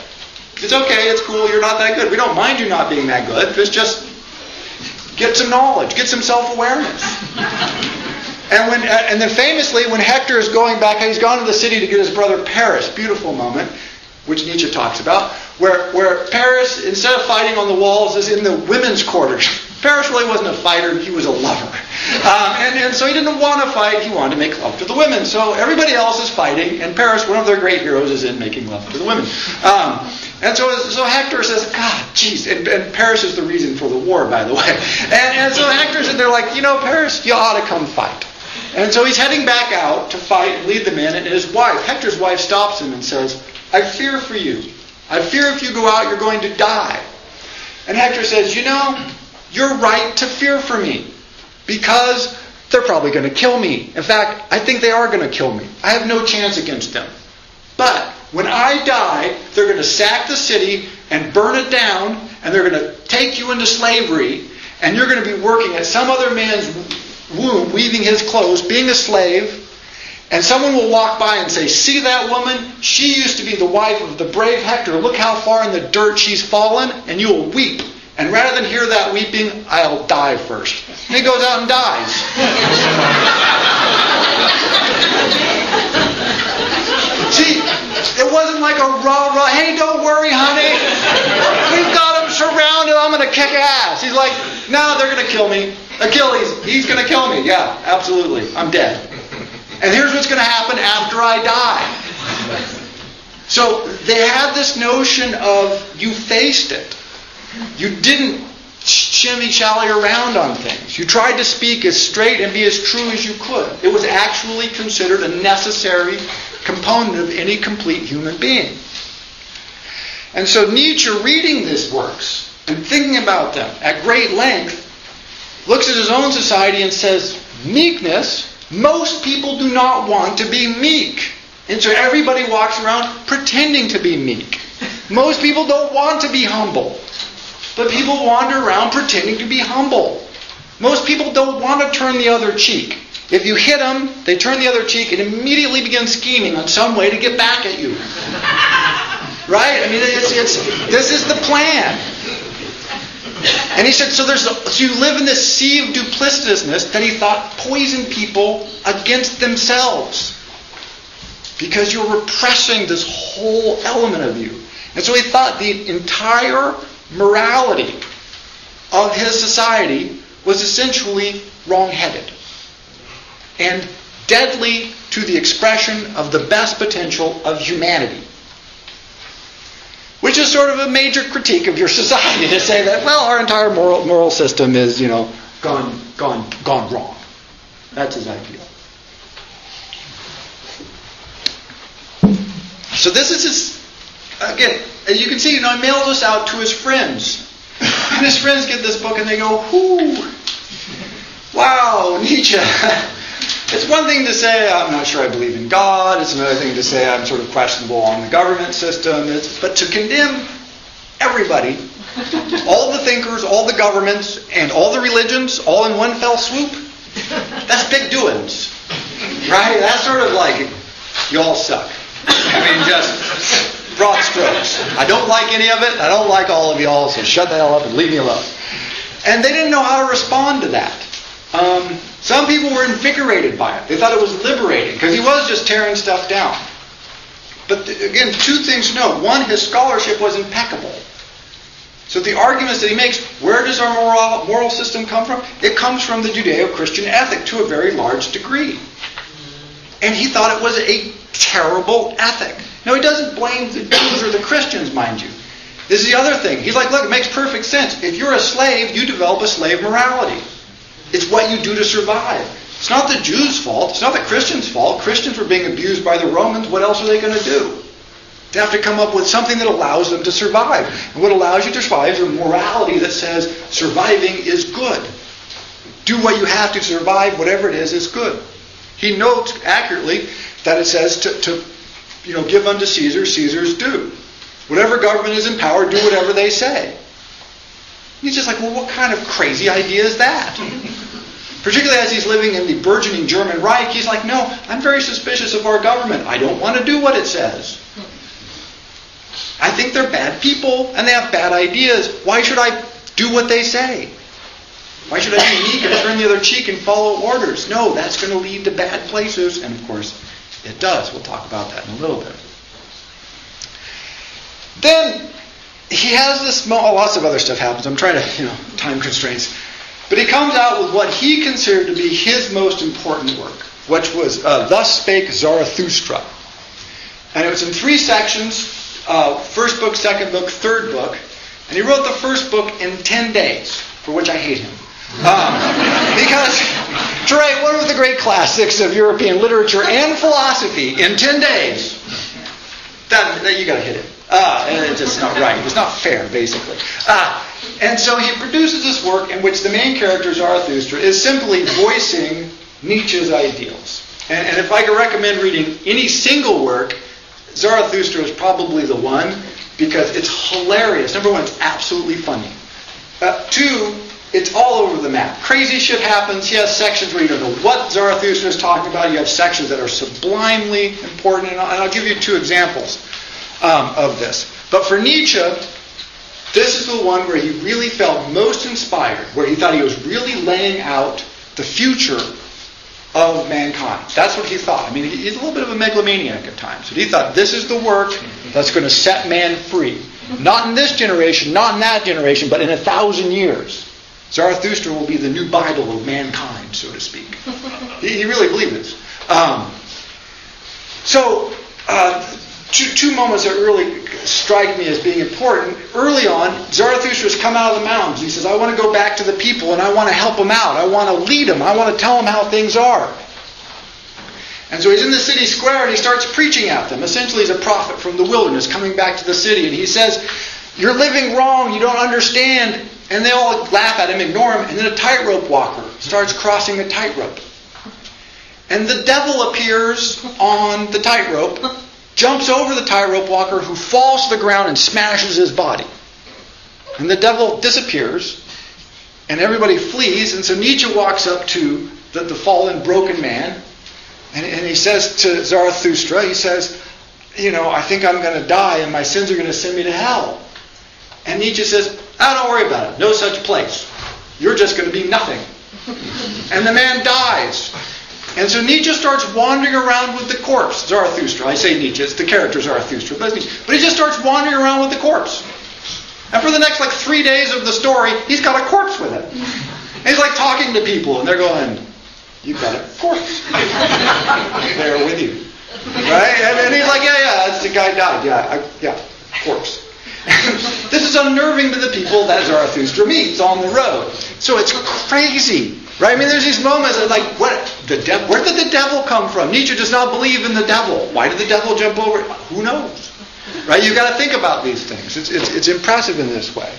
It's okay, it's cool, you're not that good. We don't mind you not being that good. It's just Get some knowledge. Get some self-awareness. And when, and then famously, when Hector is going back, he's gone to the city to get his brother Paris. Beautiful moment, which Nietzsche talks about, where, where Paris, instead of fighting on the walls, is in the women's quarters. <laughs> Paris really wasn't a fighter, he was a lover. Um, and, and so he didn't want to fight, he wanted to make love to the women. So everybody else is fighting, and Paris, one of their great heroes, is in making love to the women. Um, and so, so Hector says, God, jeez. And, and, Paris is the reason for the war, by the way. <laughs> And, and so Hector's and they're like, you know, Paris, you ought to come fight. And so he's heading back out to fight and lead the men. And his wife, Hector's wife, stops him and says, I fear for you. I fear if you go out, you're going to die. And Hector says, You know, you're right to fear for me because they're probably going to kill me. In fact, I think they are going to kill me. I have no chance against them. But when I die, they're going to sack the city and burn it down, and they're going to take you into slavery, and you're going to be working at some other man's womb, weaving his clothes, being a slave. And someone will walk by and say, See that woman? She used to be the wife of the brave Hector. Look how far in the dirt she's fallen. And you will weep. And rather than hear that weeping, I'll die first. And he goes out and dies. <laughs> See, it wasn't like a rah rah, hey, don't worry, honey. We've got him surrounded. I'm going to kick ass. He's like, no, they're going to kill me. Achilles, he's going to kill me. Yeah, absolutely. I'm dead. And here's what's going to happen after I die. So they had this notion of you faced it. You didn't shimmy shally around on things. You tried to speak as straight and be as true as you could. It was actually considered a necessary component of any complete human being. And so Nietzsche, reading these works and thinking about them at great length, looks at his own society and says, meekness, most people do not want to be meek. And so everybody walks around pretending to be meek. Most people don't want to be humble. But people wander around pretending to be humble. Most people don't want to turn the other cheek. If you hit them, they turn the other cheek and immediately begin scheming on some way to get back at you. right? I mean, it's, it's, this is the plan. And he said, so there's a, so you live in this sea of duplicitousness. Then he thought, poison people against themselves because you're repressing this whole element of you. And so he thought the entire morality of his society was essentially wrong-headed and deadly to the expression of the best potential of humanity. Which is sort of a major critique of your society to say that, well, our entire moral, moral system is, you know, gone, gone, gone wrong. That's his ideal. So this is his, again, as you can see, you know, mails this out to his friends. And his friends get this book and they go, whoo, wow, Nietzsche. <laughs> It's one thing to say, I'm not sure I believe in God. It's another thing to say I'm sort of questionable on the government system. It's, but to condemn everybody, <laughs> all the thinkers, all the governments, and all the religions, all in one fell swoop, that's big doings. Right? That's sort of like, you all suck. I mean, just broad strokes. I don't like any of it. I don't like all of y'all, so shut the hell up and leave me alone. And they didn't know how to respond to that. Um, some people were invigorated by it. They thought it was liberating because he was just tearing stuff down. But again, two things to note. One, his scholarship was impeccable. So the arguments that he makes, where does our moral, moral system come from? It comes from the Judeo-Christian ethic to a very large degree. And he thought it was a terrible ethic. Now, he doesn't blame the Jews or the Christians, mind you. This is the other thing. He's like, look, it makes perfect sense. If you're a slave, you develop a slave morality. It's what you do to survive. It's not the Jews' fault. It's not the Christians' fault. Christians were being abused by the Romans. What else are they going to do? They have to come up with something that allows them to survive. And what allows you to survive is a morality that says surviving is good. Do what you have to survive, whatever it is, is good. He notes accurately that it says to, to you know, give unto Caesar Caesar's due. Whatever government is in power, do whatever they say. He's just like, well, what kind of crazy idea is that? Particularly as he's living in the burgeoning German Reich, he's like, no, I'm very suspicious of our government. I don't want to do what it says. I think they're bad people and they have bad ideas. Why should I do what they say? Why should I be meek and turn the other cheek and follow orders? No, that's going to lead to bad places. And of course, it does. We'll talk about that in a little bit. Then he has this, oh, lots of other stuff happens. I'm trying to, you know, time constraints. But he comes out with what he considered to be his most important work, which was uh, Thus Spake Zarathustra. And it was in three sections uh, first book, second book, third book. And he wrote the first book in 10 days, for which I hate him. Um, <laughs> because to write one of the great classics of European literature and philosophy in 10 days, that, that you got to hit it. Uh, it's just not right. It's not fair, basically. Uh, and so he produces this work in which the main character, Zarathustra, is simply voicing Nietzsche's ideals. And, and if I could recommend reading any single work, Zarathustra is probably the one because it's hilarious. Number one, it's absolutely funny. Uh, two, it's all over the map. Crazy shit happens. He has sections where you don't know what Zarathustra is talking about. You have sections that are sublimely important, and I'll, and I'll give you two examples um, of this. But for Nietzsche, this is the one where he really felt most inspired, where he thought he was really laying out the future of mankind. That's what he thought. I mean, he's a little bit of a megalomaniac at times, but he thought this is the work that's going to set man free. Not in this generation, not in that generation, but in a thousand years. Zarathustra will be the new Bible of mankind, so to speak. <laughs> He, he really believed this. Um, so, uh, two, two moments that really strike me as being important. Early on, Zarathustra's come out of the mountains. He says, I want to go back to the people and I want to help them out. I want to lead them. I want to tell them how things are. And so he's in the city square and he starts preaching at them. Essentially, he's a prophet from the wilderness coming back to the city. And he says, You're living wrong. You don't understand. And they all laugh at him, ignore him, and then a tightrope walker starts crossing the tightrope. And the devil appears on the tightrope, jumps over the tightrope walker, who falls to the ground and smashes his body. And the devil disappears, and everybody flees. And so Nietzsche walks up to the, the fallen, broken man, and, and he says to Zarathustra, he says, You know, I think I'm going to die, and my sins are going to send me to hell. And Nietzsche says, Oh, don't worry about it. No such place. You're just going to be nothing. And the man dies. And so Nietzsche starts wandering around with the corpse. Zarathustra. I say Nietzsche, it's the character Zarathustra. But, but he just starts wandering around with the corpse. And for the next like three days of the story, he's got a corpse with him. And he's like talking to people, and they're going, You've got a corpse. <laughs> there with you. Right? And, and, he's like, Yeah, yeah, that's the guy died. Yeah, I, yeah, corpse. <laughs> this is unnerving to the people that Zarathustra meets on the road. So it's crazy. Right? I mean, there's these moments of like, what the de- where did the devil come from? Nietzsche does not believe in the devil. Why did the devil jump over? Who knows? Right? You've got to think about these things. It's, it's, it's impressive in this way.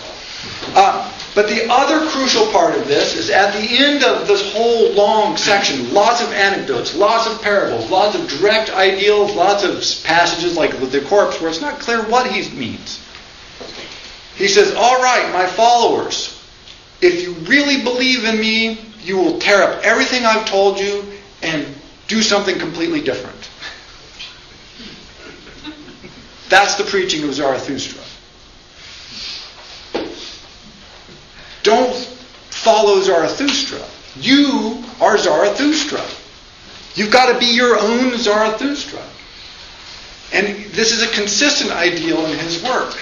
Uh, but the other crucial part of this is at the end of this whole long section, lots of anecdotes, lots of parables, lots of direct ideals, lots of passages like the corpse where it's not clear what he means. He says, All right, my followers, if you really believe in me, you will tear up everything I've told you and do something completely different. That's the preaching of Zarathustra. Don't follow Zarathustra. You are Zarathustra. You've got to be your own Zarathustra. And this is a consistent ideal in his work.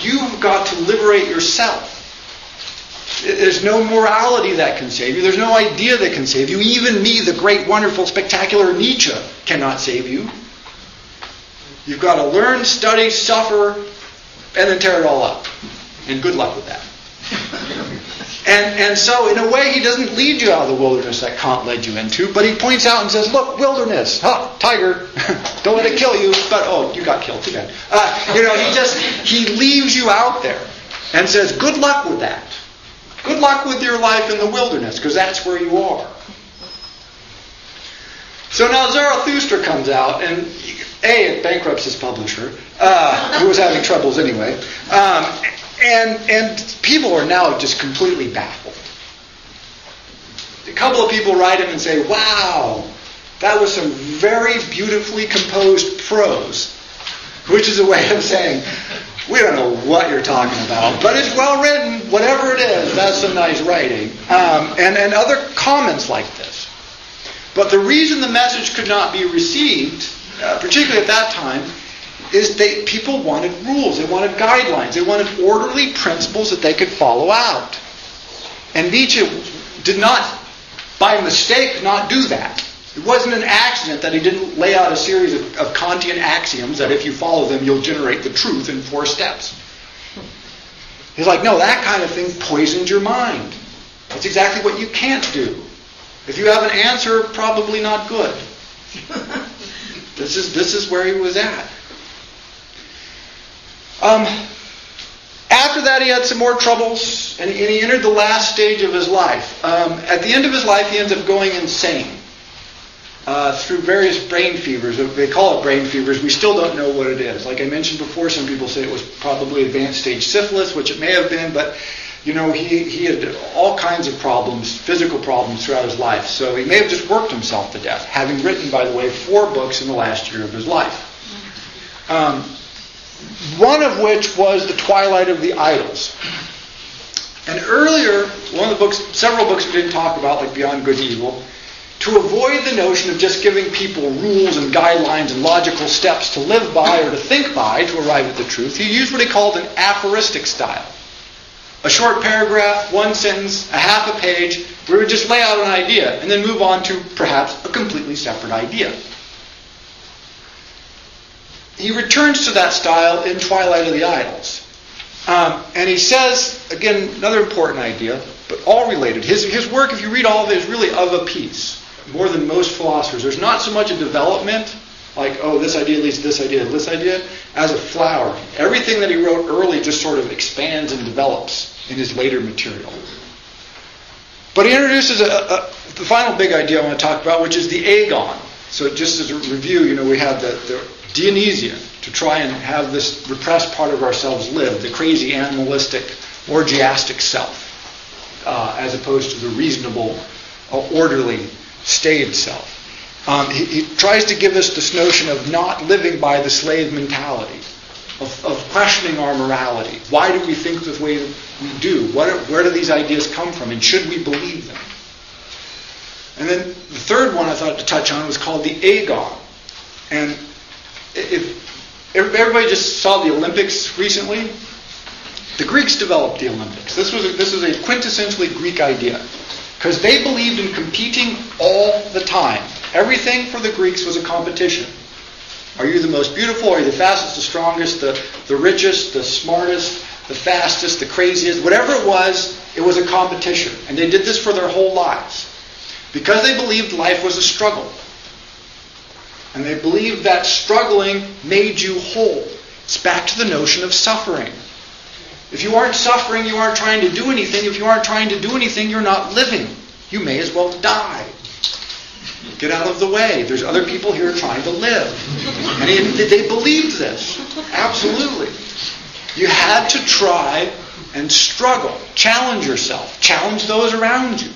You've got to liberate yourself. There's no morality that can save you. There's no idea that can save you. Even me, the great, wonderful, spectacular Nietzsche, cannot save you. You've got to learn, study, suffer, and then tear it all up. And good luck with that. <laughs> And, and so, in a way, he doesn't lead you out of the wilderness that Kant led you into, but he points out and says, Look, wilderness, huh, tiger, <laughs> don't let it kill you, but oh, you got killed, too bad. Uh, you know, he just, he leaves you out there and says, Good luck with that. Good luck with your life in the wilderness, because that's where you are. So now Zarathustra comes out, and A, it bankrupts his publisher, uh, who was having troubles anyway. Um, and, and people are now just completely baffled. A couple of people write him and say, wow, that was some very beautifully composed prose, which is a way of saying, we don't know what you're talking about, but it's well written. Whatever it is, that's some nice writing. Um, and, and other comments like this. But the reason the message could not be received, uh, particularly at that time, is they people wanted rules, they wanted guidelines, they wanted orderly principles that they could follow out. And Nietzsche did not, by mistake, not do that. It wasn't an accident that he didn't lay out a series of, of Kantian axioms that if you follow them, you'll generate the truth in four steps. He's like, no, that kind of thing poisons your mind. That's exactly what you can't do. If you have an answer, probably not good. <laughs> this is this is where he was at. Um, after that, he had some more troubles, and, and he entered the last stage of his life. Um, at the end of his life, he ends up going insane uh, through various brain fevers. They call it brain fevers. We still don't know what it is. Like I mentioned before, some people say it was probably advanced stage syphilis, which it may have been, but you know, he, he had all kinds of problems, physical problems throughout his life. So he may have just worked himself to death, having written, by the way, four books in the last year of his life. Um, one of which was The Twilight of the Idols. And earlier, one of the books, several books we didn't talk about, like Beyond Good and Evil, to avoid the notion of just giving people rules and guidelines and logical steps to live by or to think by to arrive at the truth, he used what he called an aphoristic style. A short paragraph, one sentence, a half a page, where he would just lay out an idea and then move on to perhaps a completely separate idea. He returns to that style in Twilight of the Idols. Um, and he says, again, another important idea, but all related. His, his work, if you read all of it, is really of a piece, more than most philosophers. There's not so much a development like, oh, this idea leads to this idea, this idea, as a flower. Everything that he wrote early just sort of expands and develops in his later material. But he introduces a, a, the final big idea I want to talk about, which is the agon. So just as a review, you know, we have the, the Dionysian to try and have this repressed part of ourselves live, the crazy animalistic, orgiastic self, uh, as opposed to the reasonable, uh, orderly, staid self. Um, he, he, tries to give us this notion of not living by the slave mentality, of, of questioning our morality. Why do we think the way we do? What are, where do these ideas come from? And should we believe them? And then the third one I thought to touch on was called the agon. And if everybody just saw the Olympics recently, the Greeks developed the Olympics. This was a, this was a quintessentially Greek idea because they believed in competing all the time. Everything for the Greeks was a competition. Are you the most beautiful? Are you the fastest, the strongest, the, the richest, the smartest, the fastest, the craziest? Whatever it was, it was a competition. And they did this for their whole lives. Because they believed life was a struggle. And they believed that struggling made you whole. It's back to the notion of suffering. If you aren't suffering, you aren't trying to do anything. If you aren't trying to do anything, you're not living. You may as well die. Get out of the way. There's other people here trying to live. And they believed this. Absolutely. You had to try and struggle. Challenge yourself. Challenge those around you.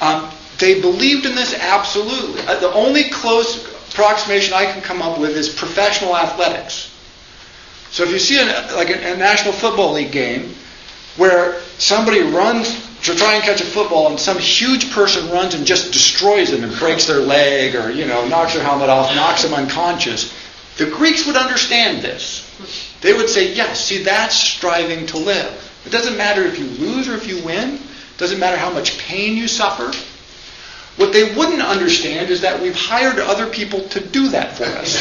Um, they believed in this absolutely. Uh, the only close approximation I can come up with is professional athletics. So if you see an, like a, a National Football League game where somebody runs to try and catch a football and some huge person runs and just destroys them and breaks their leg or you know knocks their helmet off, knocks them unconscious, the Greeks would understand this. They would say, yes, see that's striving to live. It doesn't matter if you lose or if you win. It doesn't matter how much pain you suffer. What they wouldn't understand is that we've hired other people to do that for us. <laughs>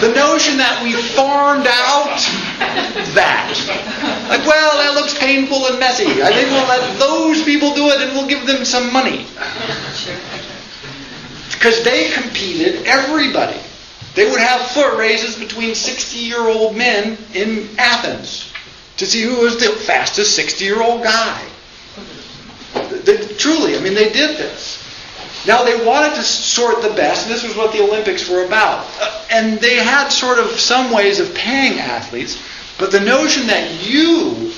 the notion that we farmed out that. Like, well, that looks painful and messy. I think we'll let those people do it and we'll give them some money. Because they competed, everybody. They would have foot races between 60 year old men in Athens to see who was the fastest 60 year old guy. They, truly, I mean, they did this. Now, they wanted to sort the best, and this was what the Olympics were about. Uh, and they had sort of some ways of paying athletes, but the notion that you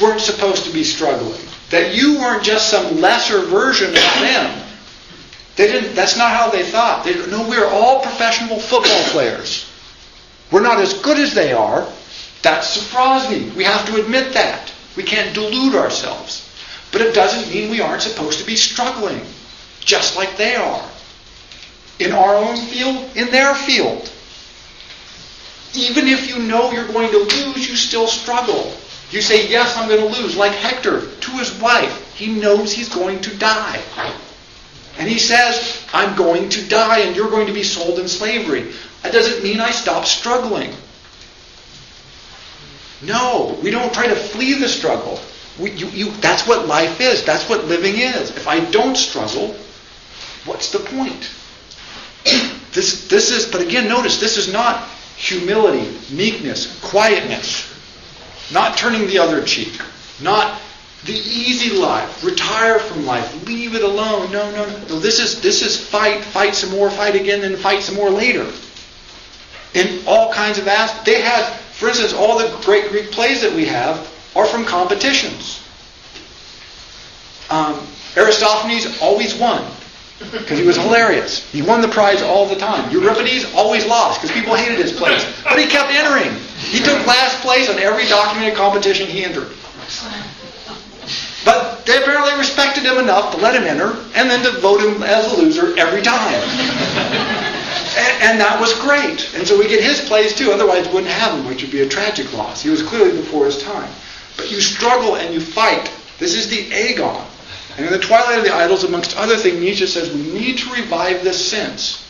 weren't supposed to be struggling, that you weren't just some lesser version of them, they didn't, that's not how they thought. They, no, we're all professional football players. We're not as good as they are. That's surprising. We have to admit that. We can't delude ourselves. But it doesn't mean we aren't supposed to be struggling, just like they are. In our own field, in their field. Even if you know you're going to lose, you still struggle. You say, Yes, I'm going to lose. Like Hector to his wife. He knows he's going to die. And he says, I'm going to die and you're going to be sold in slavery. That doesn't mean I stop struggling. No, we don't try to flee the struggle. We, you, you, that's what life is. That's what living is. If I don't struggle, what's the point? <clears throat> this, this is, but again, notice this is not humility, meekness, quietness, not turning the other cheek, not the easy life, retire from life, leave it alone. No, no, no. This is this is fight, fight some more, fight again, then fight some more later. In all kinds of aspects. They had, for instance, all the great Greek plays that we have are from competitions. Um, Aristophanes always won because he was hilarious. He won the prize all the time. Euripides always lost because people hated his plays, but he kept entering. He took last place on every documented competition he entered. But they apparently respected him enough to let him enter and then to vote him as a loser every time. And, that was great. And so we get his plays too, otherwise we wouldn't have him, which would be a tragic loss. He was clearly before his time. But you struggle and you fight. This is the agon. And in the Twilight of the Idols, amongst other things, Nietzsche says we need to revive this sense.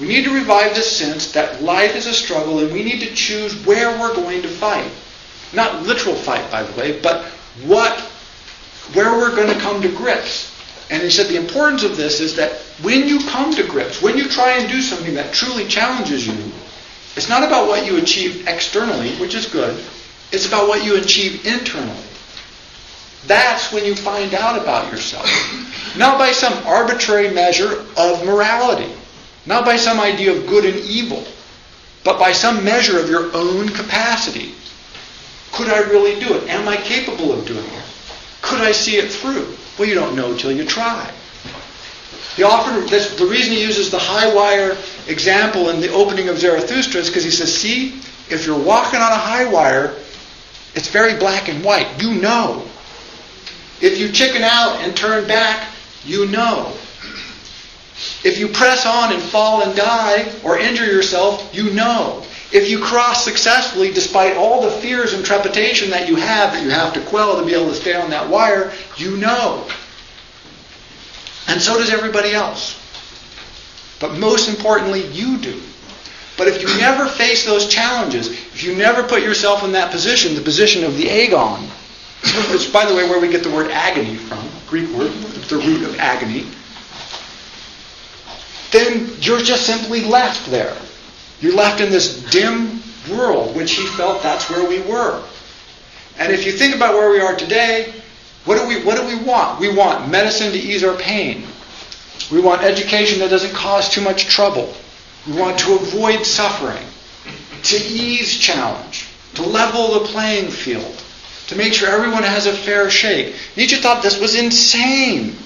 We need to revive this sense that life is a struggle and we need to choose where we're going to fight. Not literal fight, by the way, but what where we're going to come to grips. And he said the importance of this is that when you come to grips, when you try and do something that truly challenges you, it's not about what you achieve externally, which is good. It's about what you achieve internally. That's when you find out about yourself. Not by some arbitrary measure of morality, not by some idea of good and evil, but by some measure of your own capacity. Could I really do it? Am I capable of doing it? Could I see it through? Well, you don't know till you try. The, often, this, the reason he uses the high wire example in the opening of Zarathustra is because he says, see, if you're walking on a high wire, it's very black and white. You know. If you chicken out and turn back, you know. If you press on and fall and die or injure yourself, you know. If you cross successfully, despite all the fears and trepidation that you have, that you have to quell to be able to stay on that wire, you know. And so does everybody else. But most importantly, you do. But if you never face those challenges, if you never put yourself in that position, the position of the agon, which, by the way, where we get the word agony from, Greek word, the root of agony, then you're just simply left there. You're left in this dim world, which he felt that's where we were. And if you think about where we are today, what do we, what do we want? We want medicine to ease our pain. We want education that doesn't cause too much trouble. We want to avoid suffering, to ease challenge, to level the playing field, to make sure everyone has a fair shake. Nietzsche thought this was insane.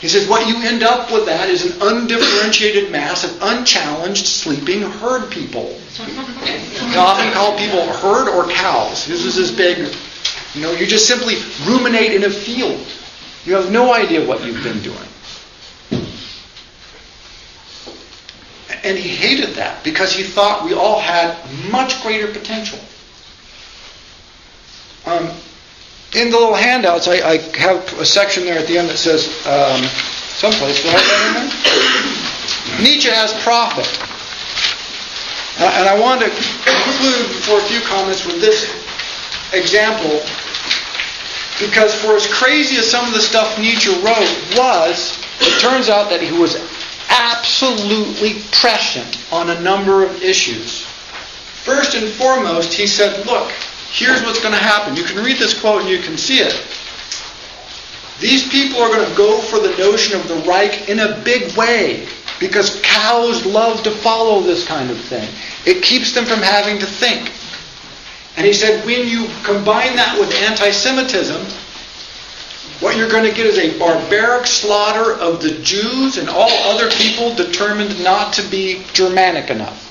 He says what you end up with that is an undifferentiated mass of unchallenged sleeping herd people. They often call people herd or cows. This is this big, you know, you just simply ruminate in a field. You have no idea what you've been doing. And he hated that because he thought we all had much greater potential. Um, in the little handouts, I, I, have a section there at the end that says, um, someplace, did I in? Nietzsche as prophet. Uh, and I want to conclude for a few comments with this example, because for as crazy as some of the stuff Nietzsche wrote was, it turns out that he was absolutely prescient on a number of issues. First and foremost, he said, look, here's what's going to happen. You can read this quote and you can see it. These people are going to go for the notion of the Reich in a big way because cows love to follow this kind of thing. It keeps them from having to think. And he said, when you combine that with anti Semitism, what you're going to get is a barbaric slaughter of the Jews and all other people determined not to be Germanic enough.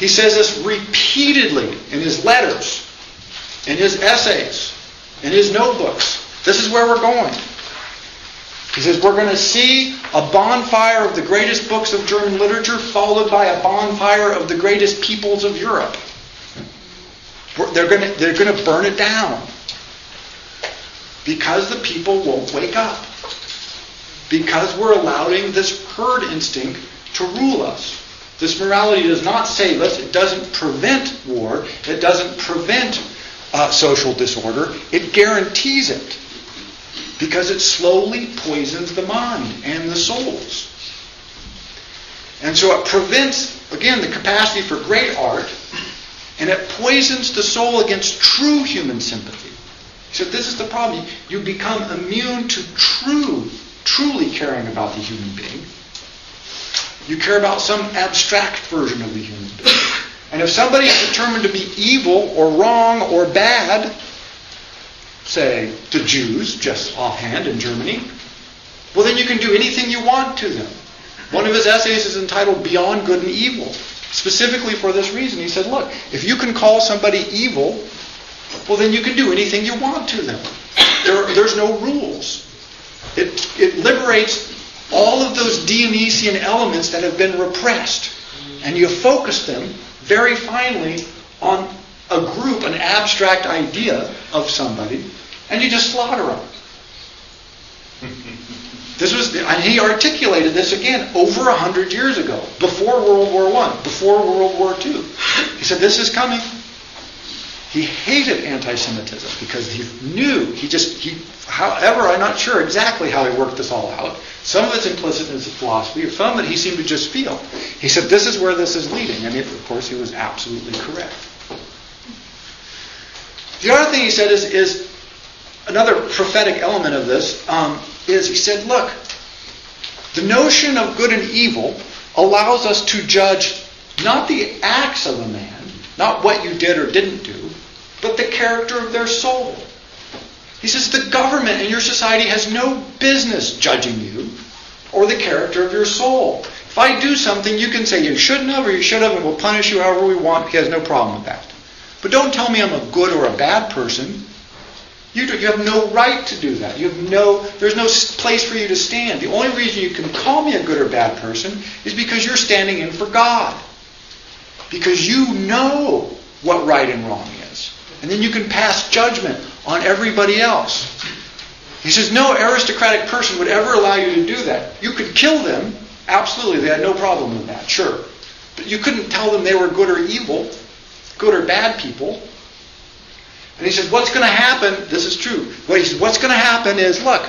He says this repeatedly in his letters, in his essays, in his notebooks. This is where we're going. He says we're going to see a bonfire of the greatest books of German literature followed by a bonfire of the greatest peoples of Europe. They're going to, they're going to burn it down because the people won't wake up. Because we're allowing this herd instinct to rule us. This morality does not save us. It doesn't prevent war. It doesn't prevent uh, social disorder. It guarantees it because it slowly poisons the mind and the souls. And so it prevents, again, the capacity for great art, and it poisons the soul against true human sympathy. Said, This is the problem. You become immune to true, truly caring about the human being. You care about some abstract version of the human being. And if somebody is determined to be evil or wrong or bad, say the Jews, just offhand in Germany, well, then you can do anything you want to them. One of his essays is entitled Beyond Good and Evil. Specifically for this reason, he said, look, if you can call somebody evil, well, then you can do anything you want to them. There, there's no rules. It, it liberates all of those Dionysian elements that have been repressed. And you focus them very finely on a group, an abstract idea of somebody, and you just slaughter them. <laughs> This was, and he articulated this again over a hundred years ago, before World War One, before World War Two. He said, "This is coming." He hated anti-Semitism because he knew he just he. However, I'm not sure exactly how he worked this all out. Some of it's implicit in his philosophy, some of it he seemed to just feel. He said, "This is where this is leading," and of course, he was absolutely correct. The other thing he said is, is another prophetic element of this um, is he said, "Look, the notion of good and evil allows us to judge not the acts of a man, not what you did or didn't do, but the character of their soul. He says the government in your society has no business judging you or the character of your soul. If I do something, you can say you shouldn't have or you should have, and we'll punish you however we want. He has no problem with that. But don't tell me I'm a good or a bad person. You, do, you have no right to do that. You have no, there's no place for you to stand. The only reason you can call me a good or bad person is because you're standing in for God. Because you know what right and wrong is. And then you can pass judgment on everybody else. He says, no aristocratic person would ever allow you to do that. You could kill them. Absolutely. They had no problem with that. Sure. But you couldn't tell them they were good or evil, good or bad people. And he says, what's going to happen, this is true. What he says, what's going to happen is, look,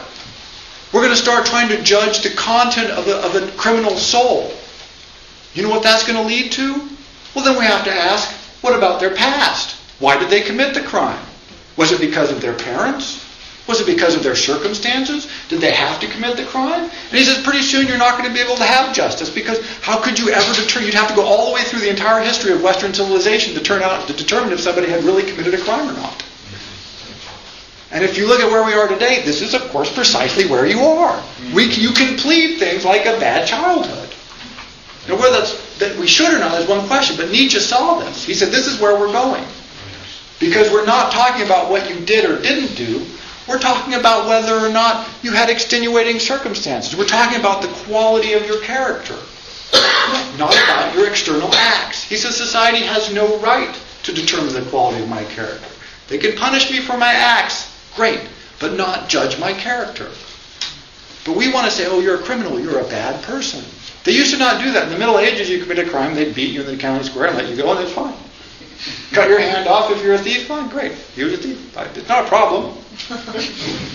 we're going to start trying to judge the content of a, of a criminal soul. You know what that's going to lead to? Well, then we have to ask, what about their past? Why did they commit the crime? Was it because of their parents? Was it because of their circumstances? Did they have to commit the crime? And he says, pretty soon you're not going to be able to have justice because how could you ever determine? You'd have to go all the way through the entire history of Western civilization to turn out to determine if somebody had really committed a crime or not. And if you look at where we are today, this is, of course, precisely where you are. We, you can plead things like a bad childhood. Now, whether that we should or not is one question, but Nietzsche saw this. He said, this is where we're going. Because we're not talking about what you did or didn't do. We're talking about whether or not you had extenuating circumstances. We're talking about the quality of your character, not about your external acts. He says society has no right to determine the quality of my character. They can punish me for my acts, Great, but not judge my character. But we want to say, oh, you're a criminal, you're a bad person. They used to not do that. In the Middle Ages, you commit a crime, they'd beat you in the county square and let you go, and it's fine. Cut your hand off if you're a thief, fine, great. He was a thief. It's not a problem. <laughs>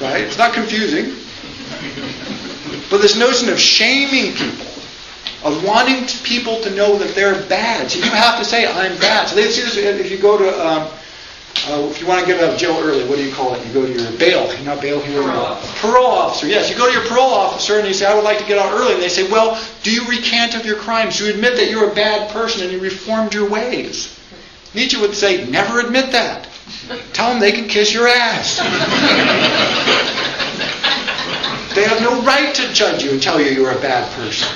right? It's not confusing. But this notion of shaming people, of wanting people to know that they're bad. So you have to say, I'm bad. So they see this if you go to um, uh, if you want to get out of jail early, what do you call it? You go to your bail, not bail here.
Parole officer.
Parole officer. Yes, you go to your parole officer and you say, I would like to get out early. And they say, well, do you recant of your crimes? Do you admit that you're a bad person and you reformed your ways? Nietzsche would say, never admit that. Tell them they can kiss your ass. they have no right to judge you and tell you you're a bad person.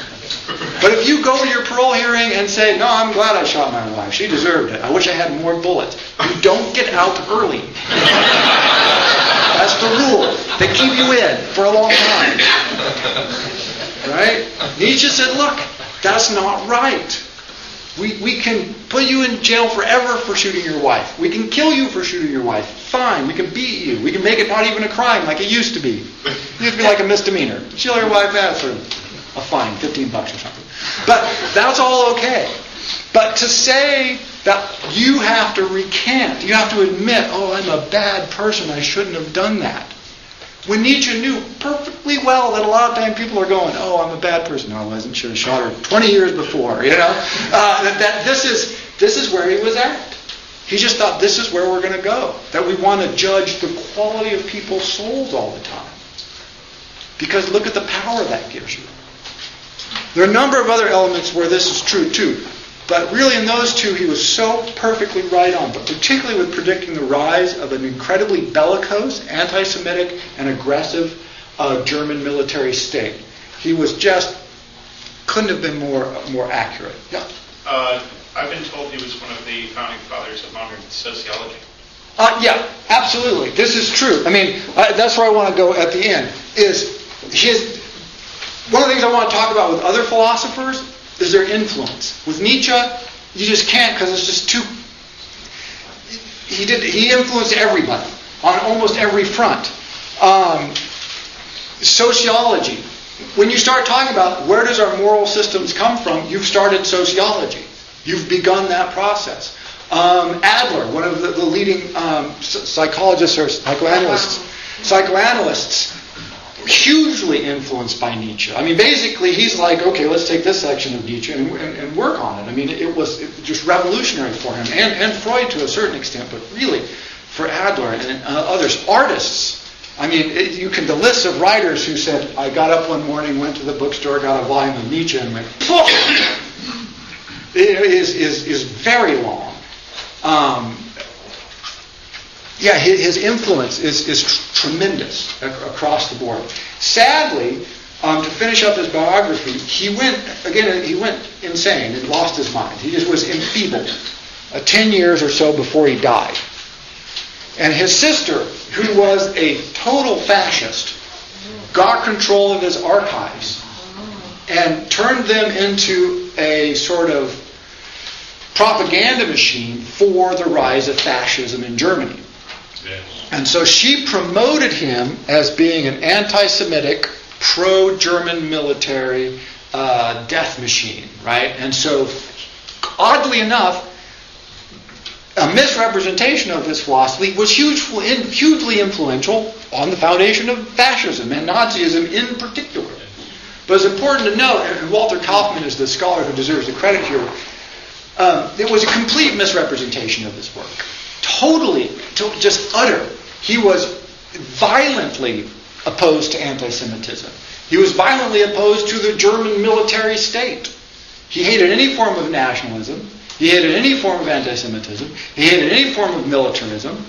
But if you go to your parole hearing and say, no, I'm glad I shot my wife. She deserved it. I wish I had more bullets. You don't get out early. That's the rule. They keep you in for a long time. Right? Nietzsche said, look, that's not right. We, we can put you in jail forever for shooting your wife. We can kill you for shooting your wife. Fine. We can beat you. We can make it not even a crime like it used to be. It used to be like a misdemeanor. Kill your wife, a, a fine, 15 bucks or something. But that's all okay. But to say that you have to recant, you have to admit, oh, I'm a bad person, I shouldn't have done that. When Nietzsche knew perfectly well that a lot of times people are going, oh, I'm a bad person. No, I wasn't. Have shot her 20 years before, you know? Uh, that, that this, is, this is where he was at. He just thought this is where we're going to go. That we want to judge the quality of people's souls all the time. Because look at the power that gives you. There are a number of other elements where this is true too. But really, in those two, he was so perfectly right on, but particularly with predicting the rise of an incredibly bellicose, anti Semitic, and aggressive uh, German military state. He was just, couldn't have been more, more accurate. Yeah.
Uh, I've been told he was one of the founding fathers of modern sociology.
Uh, yeah, absolutely. This is true. I mean, uh, that's where I want to go at the end. Is his one of the things I want to talk about with other philosophers is their influence. With Nietzsche, you just can't because it's just too. He did. He influenced everybody on almost every front. Um, sociology. When you start talking about where does our moral systems come from, you've started sociology. You've begun that process. Um, Adler, one of the, the leading um, psychologists or psychoanalysts, <laughs> psychoanalysts, hugely influenced by Nietzsche. I mean, basically, he's like, okay, let's take this section of Nietzsche and, and, and work on it. I mean, it was, just revolutionary for him, and, and Freud to a certain extent, but really for Adler and uh, others. Artists. I mean, it, you can, the list of writers who said, I got up one morning, went to the bookstore, got a volume of Nietzsche, and went, is, is, is very long. Um, yeah, his, his influence is, is tr- tremendous ac- across the board. Sadly, um, to finish up his biography, he went again. He went insane and lost his mind. He just was enfeebled, uh, ten years or so before he died. And his sister, who was a total fascist, got control of his archives and turned them into a sort of propaganda machine for the rise of fascism in Germany. And so she promoted him as being an anti Semitic, pro German military uh, death machine, right? And so, oddly enough, a misrepresentation of this philosophy was huge, hugely influential on the foundation of fascism and Nazism in particular. But it's important to note, and Walter Kaufmann is the scholar who deserves the credit here, um, it was a complete misrepresentation of this work. Totally, to, just utter. He was violently opposed to anti Semitism. He was violently opposed to the German military state. He hated any form of nationalism. He hated any form of anti Semitism. He hated any form of militarism.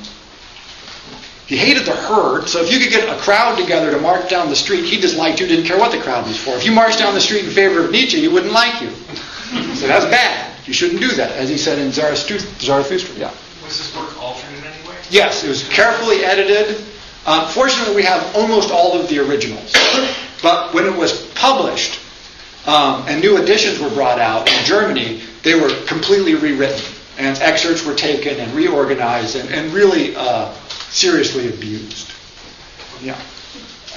He hated the herd, so if you could get a crowd together to march down the street, he disliked you, didn't care what the crowd was for. If you marched down the street in favor of Nietzsche, he wouldn't like you. <laughs> So that's bad. You shouldn't do that, as he said in Zarathustra. Yeah.
Was this work altered in any way?
Yes, it was carefully edited. Uh, fortunately, we have almost all of the originals. <coughs> But when it was published um, and new editions were brought out in Germany, they were completely rewritten. And excerpts were taken and reorganized and, and really uh, seriously abused. Yeah.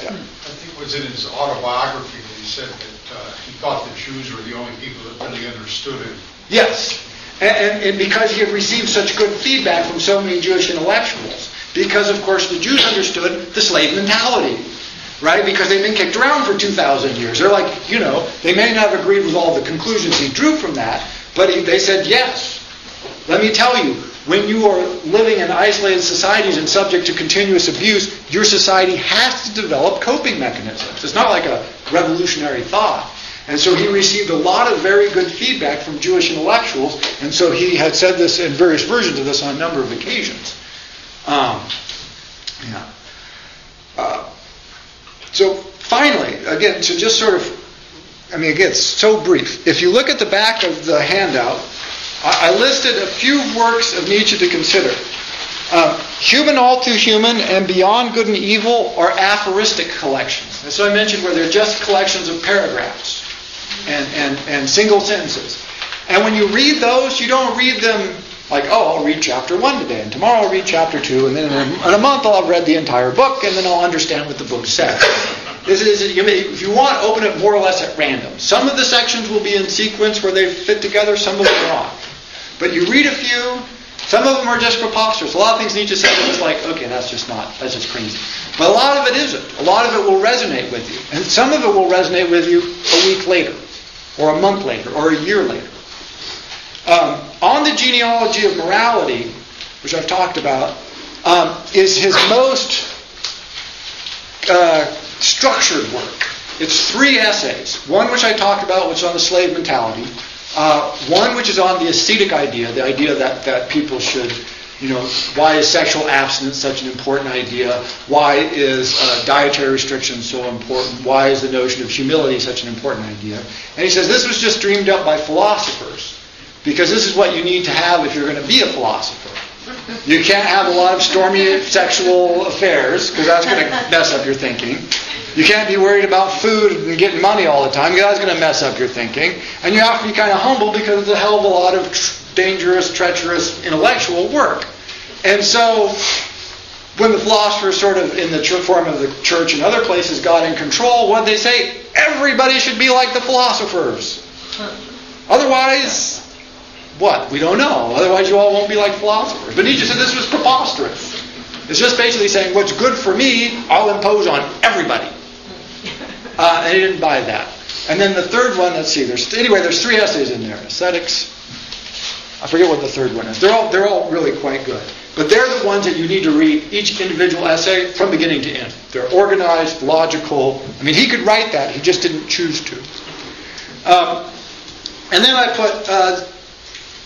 yeah.
I think it was in his autobiography that he said that uh, he thought the Jews were the only people that really understood it.
Yes. And, and, and, because he had received such good feedback from so many Jewish intellectuals. Because, of course, the Jews understood the slave mentality, right? Because they've been kicked around for 2,000 years. They're like, you know, they may not have agreed with all the conclusions he drew from that, but he, they said, yes. Let me tell you, when you are living in isolated societies and subject to continuous abuse, your society has to develop coping mechanisms. It's not like a revolutionary thought. And so he received a lot of very good feedback from Jewish intellectuals, and so he had said this in various versions of this on a number of occasions. Um, yeah. Uh, so finally, again, to just sort of, I mean, again, it's so brief. If you look at the back of the handout, I, I listed a few works of Nietzsche to consider. Uh, human, all too human, and Beyond Good and Evil are aphoristic collections. And so I mentioned where they're just collections of paragraphs and, and, and single sentences. And when you read those, you don't read them like, oh, I'll read chapter one today, and tomorrow I'll read chapter two, and then in a, in a month I'll have read the entire book, and then I'll understand what the book says. This is, if you want, open it more or less at random. Some of the sections will be in sequence where they fit together, some of them are not. But you read a few, some of them are just preposterous. A lot of things Nietzsche said are just like, okay, that's just not, that's just crazy. But a lot of it isn't. A lot of it will resonate with you. And some of it will resonate with you a week later, or a month later, or a year later. Um, on the genealogy of morality, which I've talked about, um, is his most uh, structured work. It's three essays. One which I talked about, which is on the slave mentality. Uh, one which is on the ascetic idea, the idea that, that people should, you know, why is sexual abstinence such an important idea? Why is uh, dietary restriction so important? Why is the notion of humility such an important idea? And he says this was just dreamed up by philosophers because this is what you need to have if you're going to be a philosopher. You can't have a lot of stormy sexual affairs because that's going to mess up your thinking. You can't be worried about food and getting money all the time that's going to mess up your thinking. And you have to be kind of humble because it's a hell of a lot of dangerous, treacherous intellectual work. And so when the philosophers sort of in the form of the church and other places got in control, what they say? Everybody should be like the philosophers. Otherwise, what? We don't know. Otherwise, you all won't be like philosophers. But Nietzsche said this was preposterous. It's just basically saying what's good for me, I'll impose on everybody. Uh, and he didn't buy that. And then the third one, let's see. There's anyway. There's three essays in there. Aesthetics. I forget what the third one is. They're all they're all really quite good. But they're the ones that you need to read each individual essay from beginning to end. They're organized, logical. I mean, he could write that. He just didn't choose to. Um, and then I put uh,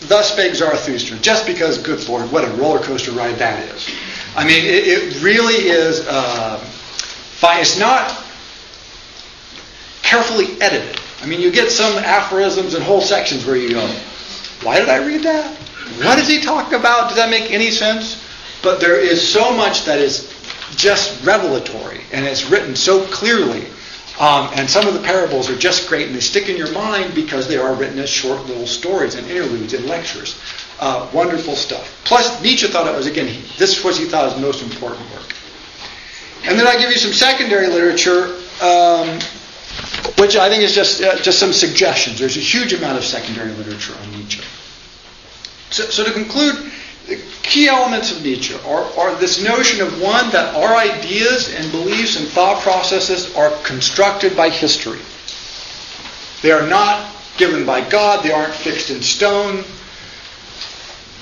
Thus Spake Zarathustra, just because, good Lord, what a roller coaster ride that is. I mean, it, it really is. Uh, fine. It's not carefully edited. I mean, you get some aphorisms and whole sections where you go, why did I read that? What does he talk about? Does that make any sense? But there is so much that is just revelatory, and it's written so clearly. Um, and some of the parables are just great, and they stick in your mind because they are written as short little stories and interludes and lectures. Uh, wonderful stuff. Plus, Nietzsche thought it was, again, he, this was he thought his most important work. And then I give you some secondary literature, um, which I think is just, uh, just some suggestions. There's a huge amount of secondary literature on Nietzsche. So, so to conclude, the key elements of Nietzsche are, are this notion of one, that our ideas and beliefs and thought processes are constructed by history. They are not given by God, they aren't fixed in stone.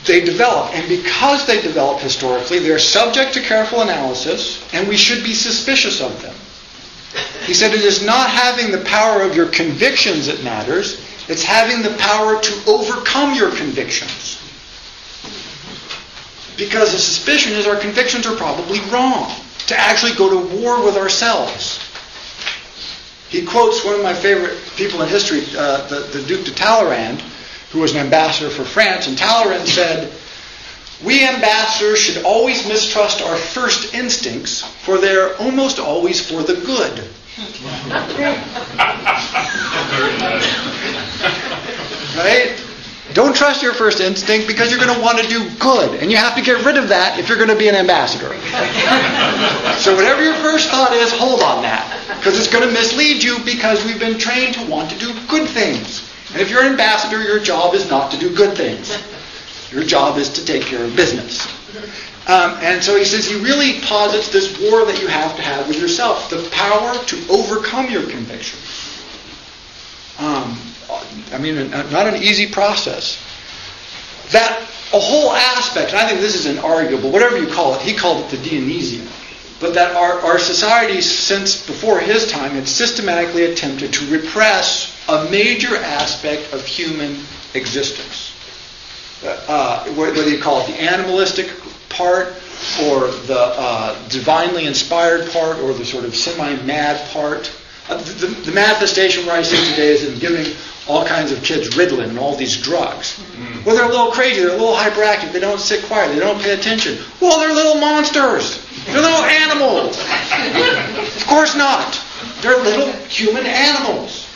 They develop, and because they develop historically, they're subject to careful analysis, and we should be suspicious of them. He said it is not having the power of your convictions that matters, it's having the power to overcome your convictions. Because the suspicion is our convictions are probably wrong. To actually go to war with ourselves. He quotes one of my favorite people in history, uh, the, the Duke de Talleyrand, who was an ambassador for France, and Talleyrand said, We ambassadors should always mistrust our first instincts, for they're almost always for the good. right? Don't trust your first instinct because you're going to want to do good. And you have to get rid of that if you're going to be an ambassador. so, whatever your first thought is, hold on that. Because it's going to mislead you because we've been trained to want to do good things. And if you're an ambassador, your job is not to do good things. Your job is to take care of business. Um, and so he says he really posits this war that you have to have with yourself the power to overcome your convictions. Um, I mean, not an easy process. That a whole aspect, and I think this is inarguable, whatever you call it, he called it the Dionysian. But that our, our society, since before his time, had systematically attempted to repress a major aspect of human existence. Uh, whether you call it the animalistic part, or the uh, divinely inspired part, or the sort of semi-mad part. Uh, the, the, manifestation where I see today is in giving all kinds of kids Ritalin and all these drugs. Mm. Well, they're a little crazy, they're a little hyperactive, they don't sit quiet, they don't pay attention. Well, they're little monsters. They're little animals. <laughs> of course not. They're little human animals.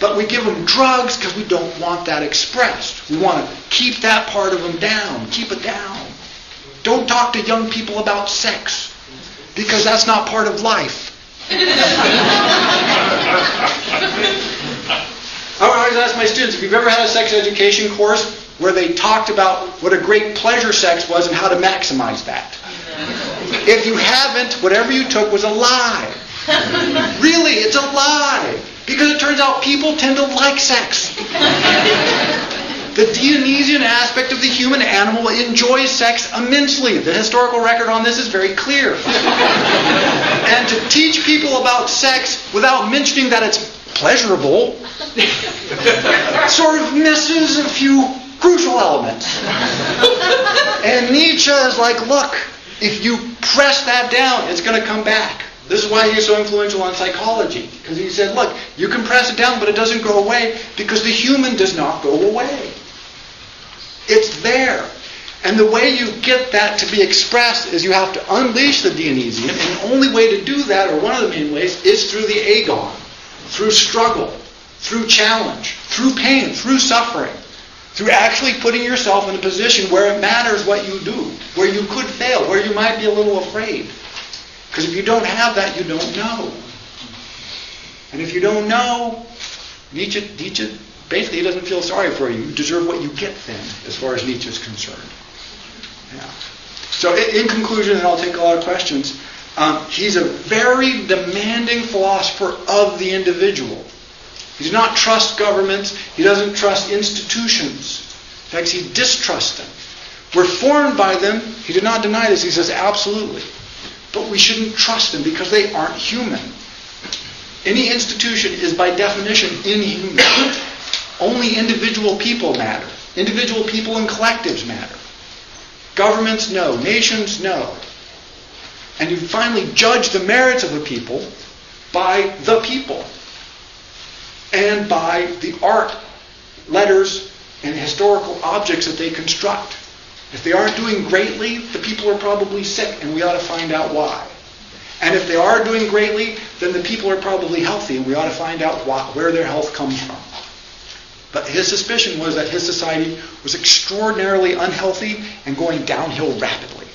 But we give them drugs because we don't want that expressed. We want to keep that part of them down, keep it down. Don't talk to young people about sex because that's not part of life. <laughs> I always ask my students if you've ever had a sex education course where they talked about what a great pleasure sex was and how to maximize that. If you haven't, whatever you took was a lie. Really, it's a lie. Because it turns out people tend to like sex. The Dionysian aspect of the human animal enjoys sex immensely. The historical record on this is very clear. and to teach people about sex without mentioning that it's pleasurable sort of misses a few crucial elements. and Nietzsche is like, look, if you press that down, it's going to come back. This is why he's so influential on psychology. Because he said, look, you can press it down, but it doesn't go away because the human does not go away. It's there. And the way you get that to be expressed is you have to unleash the Dionysian, and the only way to do that, or one of the main ways, is through the agon, through struggle, through challenge, through pain, through suffering, through actually putting yourself in a position where it matters what you do, where you could fail, where you might be a little afraid. Because if you don't have that, you don't know. And if you don't know, Nietzsche, Nietzsche basically, he doesn't feel sorry for you. You deserve what you get then, as far as Nietzsche is concerned. Yeah. So in, conclusion, and I'll take a lot of questions, um, he's a very demanding philosopher of the individual. He does not trust governments. He doesn't trust institutions. In fact, he distrusts them. We're formed by them. He did not deny this. He says, absolutely. But we shouldn't trust them because they aren't human. Any institution is by definition inhuman. Only individual people matter. Individual people and collectives matter. Governments, no. Nations, no. And you finally judge the merits of a people by the people and by the art, letters, and historical objects that they construct. If they aren't doing greatly, the people are probably sick, and we ought to find out why. And if they are doing greatly, then the people are probably healthy, and we ought to find out why, where their health comes from. But his suspicion was that his society was extraordinarily unhealthy and going downhill rapidly.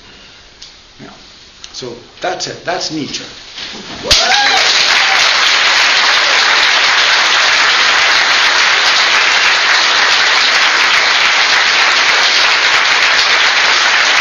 So that's it. That's Nietzsche.